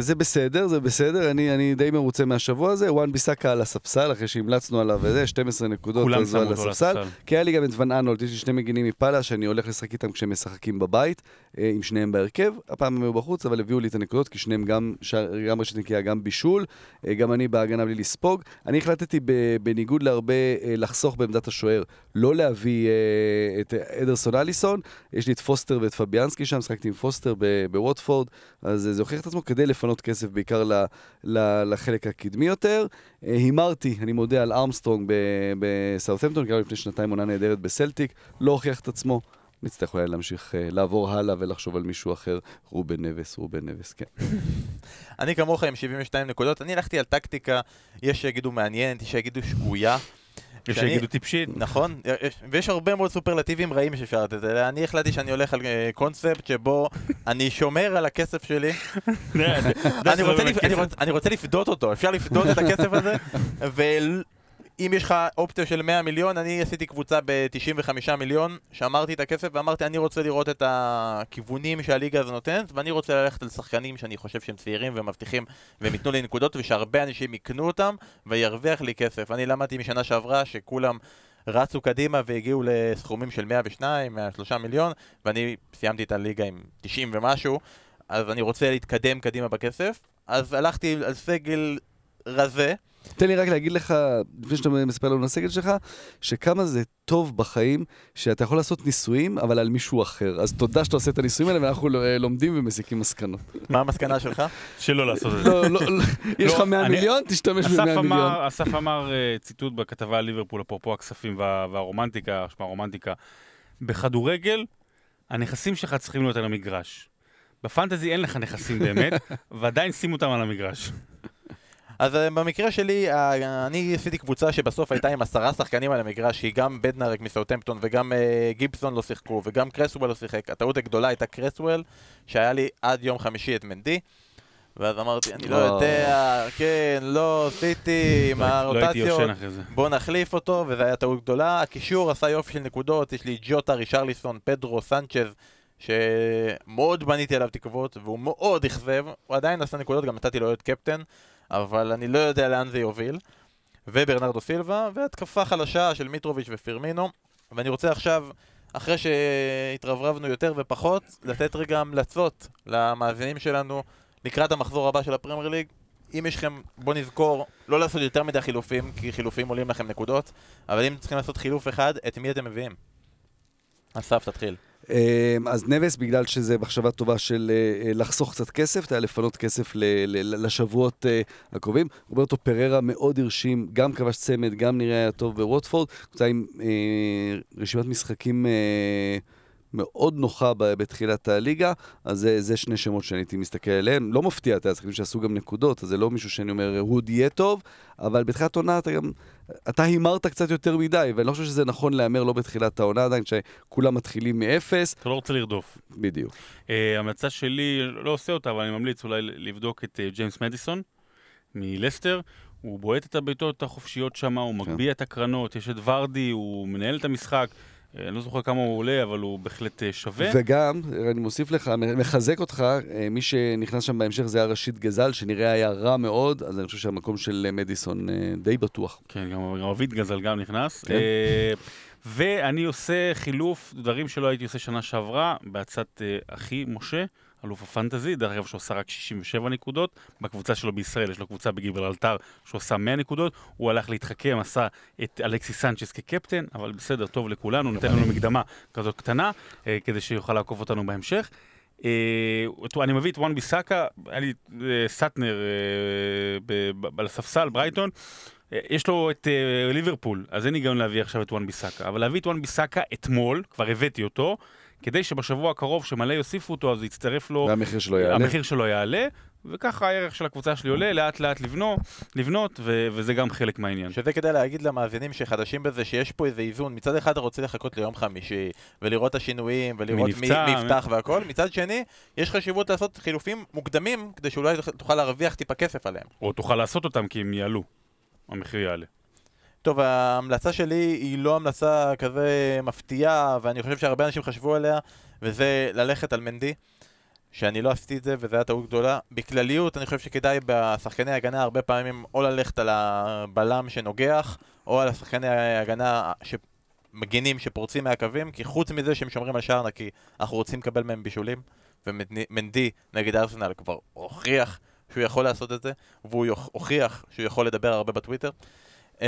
זה בסדר, זה בסדר, אני, אני די מרוצה מהשבוע הזה. וואן ביסאקה על הספסל, אחרי שהמלצנו עליו וזה, 12 נקודות, כולם שמו אותו על הספסל. כי היה לי גם את ון אנולד, יש לי שני מגינים מפאלה שאני הולך לשחק איתם כשהם משחקים בבית, עם שניהם בהרכב. הפעם הם היו בחוץ, אבל הביאו לי את הנקודות, כי שניהם גם, שער- גם רשת נקייה, גם בישול, אה, גם אני בהגנה בלי לספוג. אני החלטתי בניגוד להרבה אה, לחסוך בעמדת השוער, לא להביא אה, את אדרסון אליסון. יש לי את פוסטר ואת פביאנסקי שם, שחקתי עם פוסטר בווטפורד, אז אה, זה הוכיח את עצמו כדי לפנות כסף בעיקר ל- ל- לחלק הקדמי יותר. אה, הימרתי, אני מודה, על ארמסטרונג ב- בסאות'מפטון, גם לפני שנתיים עונה נהדרת בסלטיק, לא הוכיח את עצמו. נצטרך אולי להמשיך אה, לעבור הלאה ולחשוב על מישהו אחר. רובן נבס, רובן נבס, כן. אני כמוך עם 72 נקודות, אני הלכתי על טקטיקה, יש שיגידו מעניינת, יש שיגידו שגויה. יש שיגידו טיפשית. נכון, יש- ויש הרבה מאוד סופרלטיבים רעים שאפשר לתת. אני החלטתי שאני הולך על אה, קונספט שבו אני שומר על הכסף שלי. אני רוצה לפ- אני רוצ- אני רוצה לפדות אותו, אפשר לפדות את הכסף הזה, ואם יש לך אופציה של 100 מיליון, אני עשיתי קבוצה ב-95 מיליון, שמרתי את הכסף ואמרתי אני רוצה לראות את הכיוונים שהליגה הזו נותנת, ואני רוצה ללכת על שחקנים שאני חושב שהם צעירים ומבטיחים והם ייתנו לי נקודות ושהרבה אנשים יקנו אותם וירוויח לי כסף. אני למדתי משנה שעברה שכולם רצו קדימה והגיעו לסכומים של 102, 103 מיליון, ואני סיימתי את הליגה עם 90 ומשהו, אז אני רוצה להתקדם קדימה בכסף, אז הלכתי על סגל רזה, תן לי רק להגיד לך, לפני שאתה מספר לנו על הסגל שלך, שכמה זה טוב בחיים, שאתה יכול לעשות ניסויים, אבל על מישהו אחר. אז תודה שאתה עושה את הניסויים האלה, ואנחנו אה, לומדים ומסיקים מסקנות. מה המסקנה שלך? שלא לעשות את זה. לא, לא, לא, יש לך לא, 100 אני- מיליון, תשתמש אסף ב-100 מיליון. אמר, אסף אמר אה, ציטוט בכתבה על ליברפול, אפרופו הכספים וה- והרומנטיקה, שמע רומנטיקה. בכדורגל, הנכסים שלך צריכים להיות על המגרש. בפנטזי אין לך נכסים באמת, ועדיין שים אותם על המגרש. אז אה, במקרה שלי, אה, אני עשיתי קבוצה שבסוף הייתה עם עשרה שחקנים על המגרש, שהיא גם בדנרק מסאוטמפטון וגם אה, גיבסון לא שיחקו וגם קרסוול לא שיחק. הטעות הגדולה הייתה קרסוול, שהיה לי עד יום חמישי את מנדי. ואז אמרתי, אני לא וואו. יודע, כן, לא, סיטי, עם לא הייתי הרוטציות. בוא נחליף אותו, וזו הייתה טעות גדולה. הקישור עשה יופי של נקודות, יש לי ג'וטה, רישרליסון, פדרו, סנצ'ז, שמאוד בניתי עליו תקוות, והוא מאוד אכזב, הוא עדיין עשה נקודות, גם נתתי לו להיות קפטן, אבל אני לא יודע לאן זה יוביל. וברנרדו סילבה, והתקפה חלשה של מיטרוביץ' ופירמינו, ואני רוצה עכשיו, אחרי שהתרברבנו יותר ופחות, לתת רגע המלצות למאזינים שלנו לקראת המחזור הבא של הפרמייר ליג. אם יש לכם, בוא נזכור, לא לעשות יותר מדי חילופים, כי חילופים עולים לכם נקודות, אבל אם צריכים לעשות חילוף אחד, את מי אתם מביאים? אסף, תתחיל. אמ, אז נבס, בגלל שזה מחשבה טובה של אה, אה, לחסוך קצת כסף, אתה יודע, לפנות כסף לשבועות אה, הקרובים. רוברטו פררה מאוד הרשים, גם כבש צמד, גם נראה היה טוב בווטפורד. קבוצה עם רשימת משחקים מאוד נוחה בתחילת הליגה, אז זה, זה שני שמות שאני הייתי מסתכל עליהם. לא מפתיע, אתה יודע, שחקנים שעשו גם נקודות, אז זה לא מישהו שאני אומר, הוא עוד יהיה טוב, אבל בתחילת עונה אתה גם, אתה הימרת קצת יותר מדי, ואני לא חושב שזה נכון להמר לא בתחילת העונה עדיין, שכולם מתחילים מאפס, אתה לא רוצה לרדוף. בדיוק. אה, המלצה שלי, לא עושה אותה, אבל אני ממליץ אולי לבדוק את אה, ג'יימס מדיסון מלסטר. הוא בועט את הבעיטות החופשיות שם, הוא כן. מגביה את הקרנות, יש את ורדי, הוא מנהל את המשחק. אה, אני לא זוכר כמה הוא עולה, אבל הוא בהחלט אה, שווה. וגם, אני מוסיף לך, מחזק אותך, אה, מי שנכנס שם בהמשך זה היה רשיד גזל, שנראה היה רע מאוד, אז אני חושב שהמקום של מדיסון די בטוח. כן, גם אביד גזל גם נכנס. כן. ואני עושה חילוף, דברים שלא הייתי עושה שנה שעברה, בעצת אחי משה, אלוף הפנטזי, דרך אגב שעושה רק 67 נקודות, בקבוצה שלו בישראל, יש לו קבוצה בגיברלטר שעושה 100 נקודות, הוא הלך להתחכם, עשה את אלכסי סנצ'ס כקפטן, אבל בסדר, טוב לכולנו, ניתן לנו מקדמה כזאת קטנה, אה, כדי שיוכל לעקוף אותנו בהמשך. אה, אני מביא את וואן ביסאקה, היה לי אה, סטנר אה, על הספסל, ברייטון. אה, יש לו את אה, ליברפול, אז אין היגיון להביא עכשיו את וואן ביסאקה. אבל להביא את וואן ביסאקה אתמול, כבר הבאתי אותו, כדי שבשבוע הקרוב, שמלא יוסיפו אותו, אז יצטרף לו, והמחיר שלו יעלה. המחיר שלו יעלה, וככה הערך של הקבוצה שלי עולה, לאט לאט לבנו, לבנות, ו- וזה גם חלק מהעניין. שזה כדאי להגיד למאזינים שחדשים בזה שיש פה איזה איזון. מצד אחד אתה רוצה לחכות ליום חמישי, ולראות את השינויים, ולראות מי, יפתח והכל. מצד שני, יש חשיבות לעשות חילופים מוקדמים, כדי שאולי תוכל להרוויח טיפה כסף עליהם. או תוכל לעשות אותם כי הם יעלו, המחיר יעלה. טוב, ההמלצה שלי היא לא המלצה כזה מפתיעה, ואני חושב שהרבה אנשים חשבו עליה, וזה ללכת על מנדי, שאני לא עשיתי את זה, וזו הייתה טעות גדולה. בכלליות, אני חושב שכדאי בשחקני הגנה הרבה פעמים או ללכת על הבלם שנוגח, או על השחקני הגנה שמגינים שפורצים מהקווים, כי חוץ מזה שהם שומרים על שער נקי, אנחנו רוצים לקבל מהם בישולים, ומנדי נגד ארסנל כבר הוכיח שהוא יכול לעשות את זה, והוא הוכיח שהוא יכול לדבר הרבה בטוויטר. אמ,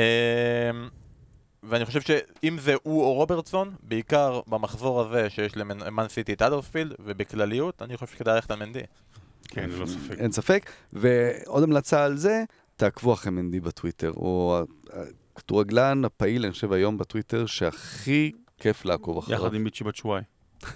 ואני חושב שאם זה הוא או רוברטסון, בעיקר במחזור הזה שיש למן סיטי את אדרספילד, ובכלליות, אני חושב שכדאי ללכת על מנדי. כן, ללא ספק. אין ספק. ועוד המלצה על זה, תעקבו אחרי מנדי בטוויטר. הוא ה- הכדורגלן הפעיל, אני חושב, היום בטוויטר, שהכי כיף לעקוב אחריו. יחד עם ביצ'י בצ'וואי.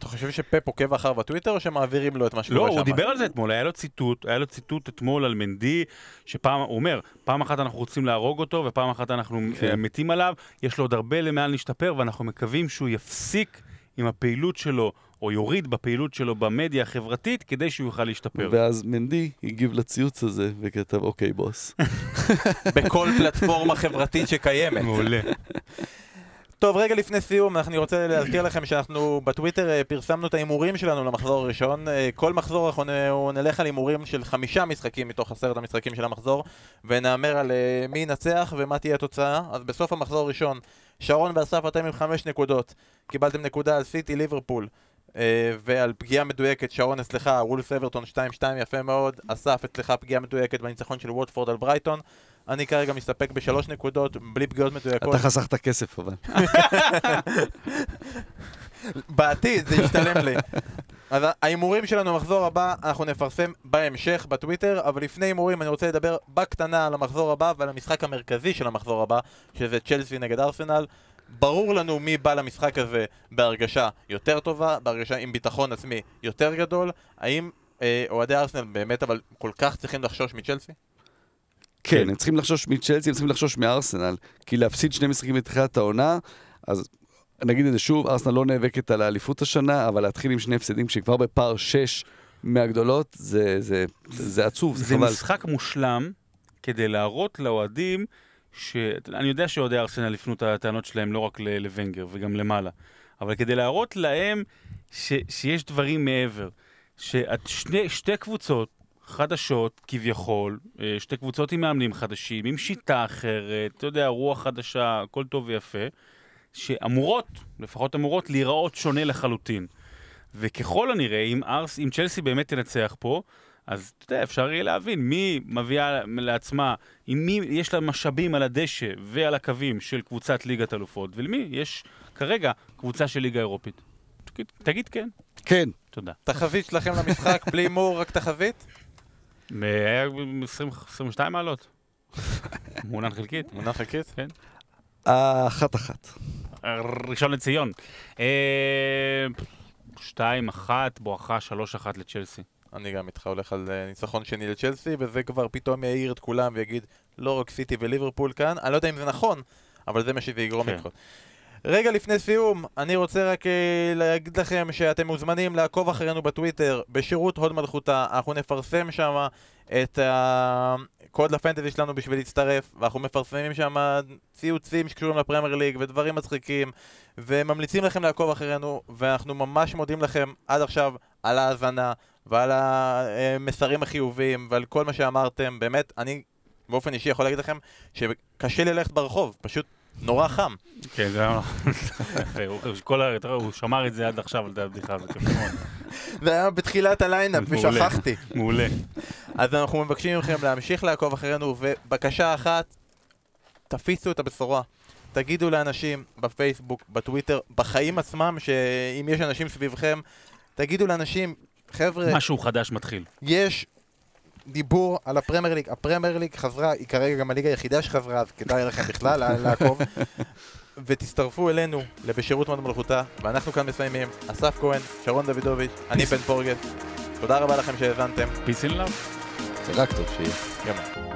אתה חושב שפפ עוקב אחר בטוויטר, או שמעבירים לו את מה שקורה לא, שם? הוא דיבר על זה אתמול, היה לו ציטוט, היה לו ציטוט אתמול על מנדי, שפעם, הוא אומר, פעם אחת אנחנו רוצים להרוג אותו, ופעם אחת אנחנו כן. אה, מתים עליו, יש לו עוד הרבה למעל להשתפר, ואנחנו מקווים שהוא יפסיק עם הפעילות שלו, או יוריד בפעילות שלו במדיה החברתית, כדי שהוא יוכל להשתפר. ואז מנדי הגיב לציוץ הזה וכתב, אוקיי, בוס. בכל פלטפורמה חברתית שקיימת. מעולה. טוב, רגע לפני סיום, אני רוצה להזכיר לכם שאנחנו בטוויטר אה, פרסמנו את ההימורים שלנו למחזור הראשון. אה, כל מחזור אנחנו נלך על הימורים של חמישה משחקים מתוך עשרת המשחקים של המחזור, ונהמר על אה, מי ינצח ומה תהיה התוצאה. אז בסוף המחזור הראשון, שרון ואסף אתם עם חמש נקודות. קיבלתם נקודה על סיטי ליברפול. ועל פגיעה מדויקת, שרון אצלך, וולף אברטון 2-2 יפה מאוד, אסף אצלך פגיעה מדויקת בניצחון של ווטפורד על ברייטון, אני כרגע מסתפק בשלוש נקודות, בלי פגיעות מדויקות. אתה חסכת כסף, אבל. בעתיד זה ישתלם לי. אז ההימורים שלנו במחזור הבא אנחנו נפרסם בהמשך בטוויטר, אבל לפני הימורים אני רוצה לדבר בקטנה על המחזור הבא ועל המשחק המרכזי של המחזור הבא, שזה צ'לסי נגד ארסנל. ברור לנו מי בא למשחק הזה בהרגשה יותר טובה, בהרגשה עם ביטחון עצמי יותר גדול. האם אה, אוהדי ארסנל באמת אבל כל כך צריכים לחשוש מצ'לסי? כן, הם צריכים לחשוש מצ'לסי, הם צריכים לחשוש מארסנל. כי להפסיד שני משחקים בתחילת העונה, אז נגיד את זה שוב, ארסנל לא נאבקת על האליפות השנה, אבל להתחיל עם שני הפסדים כשכבר בפער 6 מהגדולות, זה, זה, זה עצוב, זה זה חבל. משחק מושלם כדי להראות לאוהדים, ש... אני יודע שאוהדי ארסנל הפנו את הטענות שלהם לא רק לוונגר וגם למעלה, אבל כדי להראות להם ש... שיש דברים מעבר. ששתי שתי קבוצות חדשות כביכול, אה, שתי קבוצות עם מאמנים חדשים, עם שיטה אחרת, אתה יודע, רוח חדשה, הכל טוב ויפה, שאמורות, לפחות אמורות, להיראות שונה לחלוטין. וככל הנראה, אם, ארס, אם צ'לסי באמת תנצח פה, אז אתה יודע, אפשר יהיה להבין מי מביאה לעצמה, עם מי יש לה משאבים על הדשא ועל הקווים של קבוצת ליגת אלופות, ולמי יש כרגע קבוצה של ליגה אירופית. תגיד, תגיד כן. כן, תודה. תחזית שלכם למשחק בלי הימור, רק תחזית? היה 20 22 מעלות. מעונן חלקית. תמונה חלקית? האחת אחת. ראשון לציון. אה, שתיים, אחת, בואכה שלוש, אחת לצ'לסי. אני גם איתך הולך על אה, ניצחון שני לצ'לסי, וזה כבר פתאום יעיר את כולם ויגיד, לא רק סיטי וליברפול כאן. אני לא יודע אם זה נכון, אבל זה מה שזה יגרום כן. רגע לפני סיום, אני רוצה רק אה, להגיד לכם שאתם מוזמנים לעקוב אחרינו בטוויטר, בשירות הוד מלכותה, אנחנו נפרסם שם את הקוד לפנטזי שלנו בשביל להצטרף, ואנחנו מפרסמים שם ציוצים שקשורים לפרמייר ליג ודברים מצחיקים, וממליצים לכם לעקוב אחרינו, ואנחנו ממש מודים לכם עד עכשיו על ההאזנה ועל המסרים החיוביים ועל כל מה שאמרתם, באמת, אני באופן אישי יכול להגיד לכם שקשה לי ללכת ברחוב, פשוט נורא חם. כן, זה היה... יפה, הוא- שמר את זה עד עכשיו, על הבדיחה הזאת. זה היה בתחילת הליינאפ. ושכחתי. מעולה. אז אנחנו מבקשים מכם להמשיך לעקוב אחרינו, ובקשה אחת, תפיסו את הבשורה. תגידו לאנשים בפייסבוק, בטוויטר, בחיים עצמם, שאם יש אנשים סביבכם, תגידו לאנשים, חבר'ה, משהו חדש מתחיל. יש דיבור על הפרמייר ליג, הפרמייר ליג חזרה, היא כרגע גם הליגה היחידה שחזרה, אז כדאי לכם בכלל לעקוב. ותצטרפו אלינו לבשירות מאוד מלכותה, ואנחנו כאן מסיימים. אסף כהן, שרון דוידוביץ', אני בן פורגס. תודה רבה לכם שהאזנתם. peace and love. זה רק טוב שיהיה. יאללה.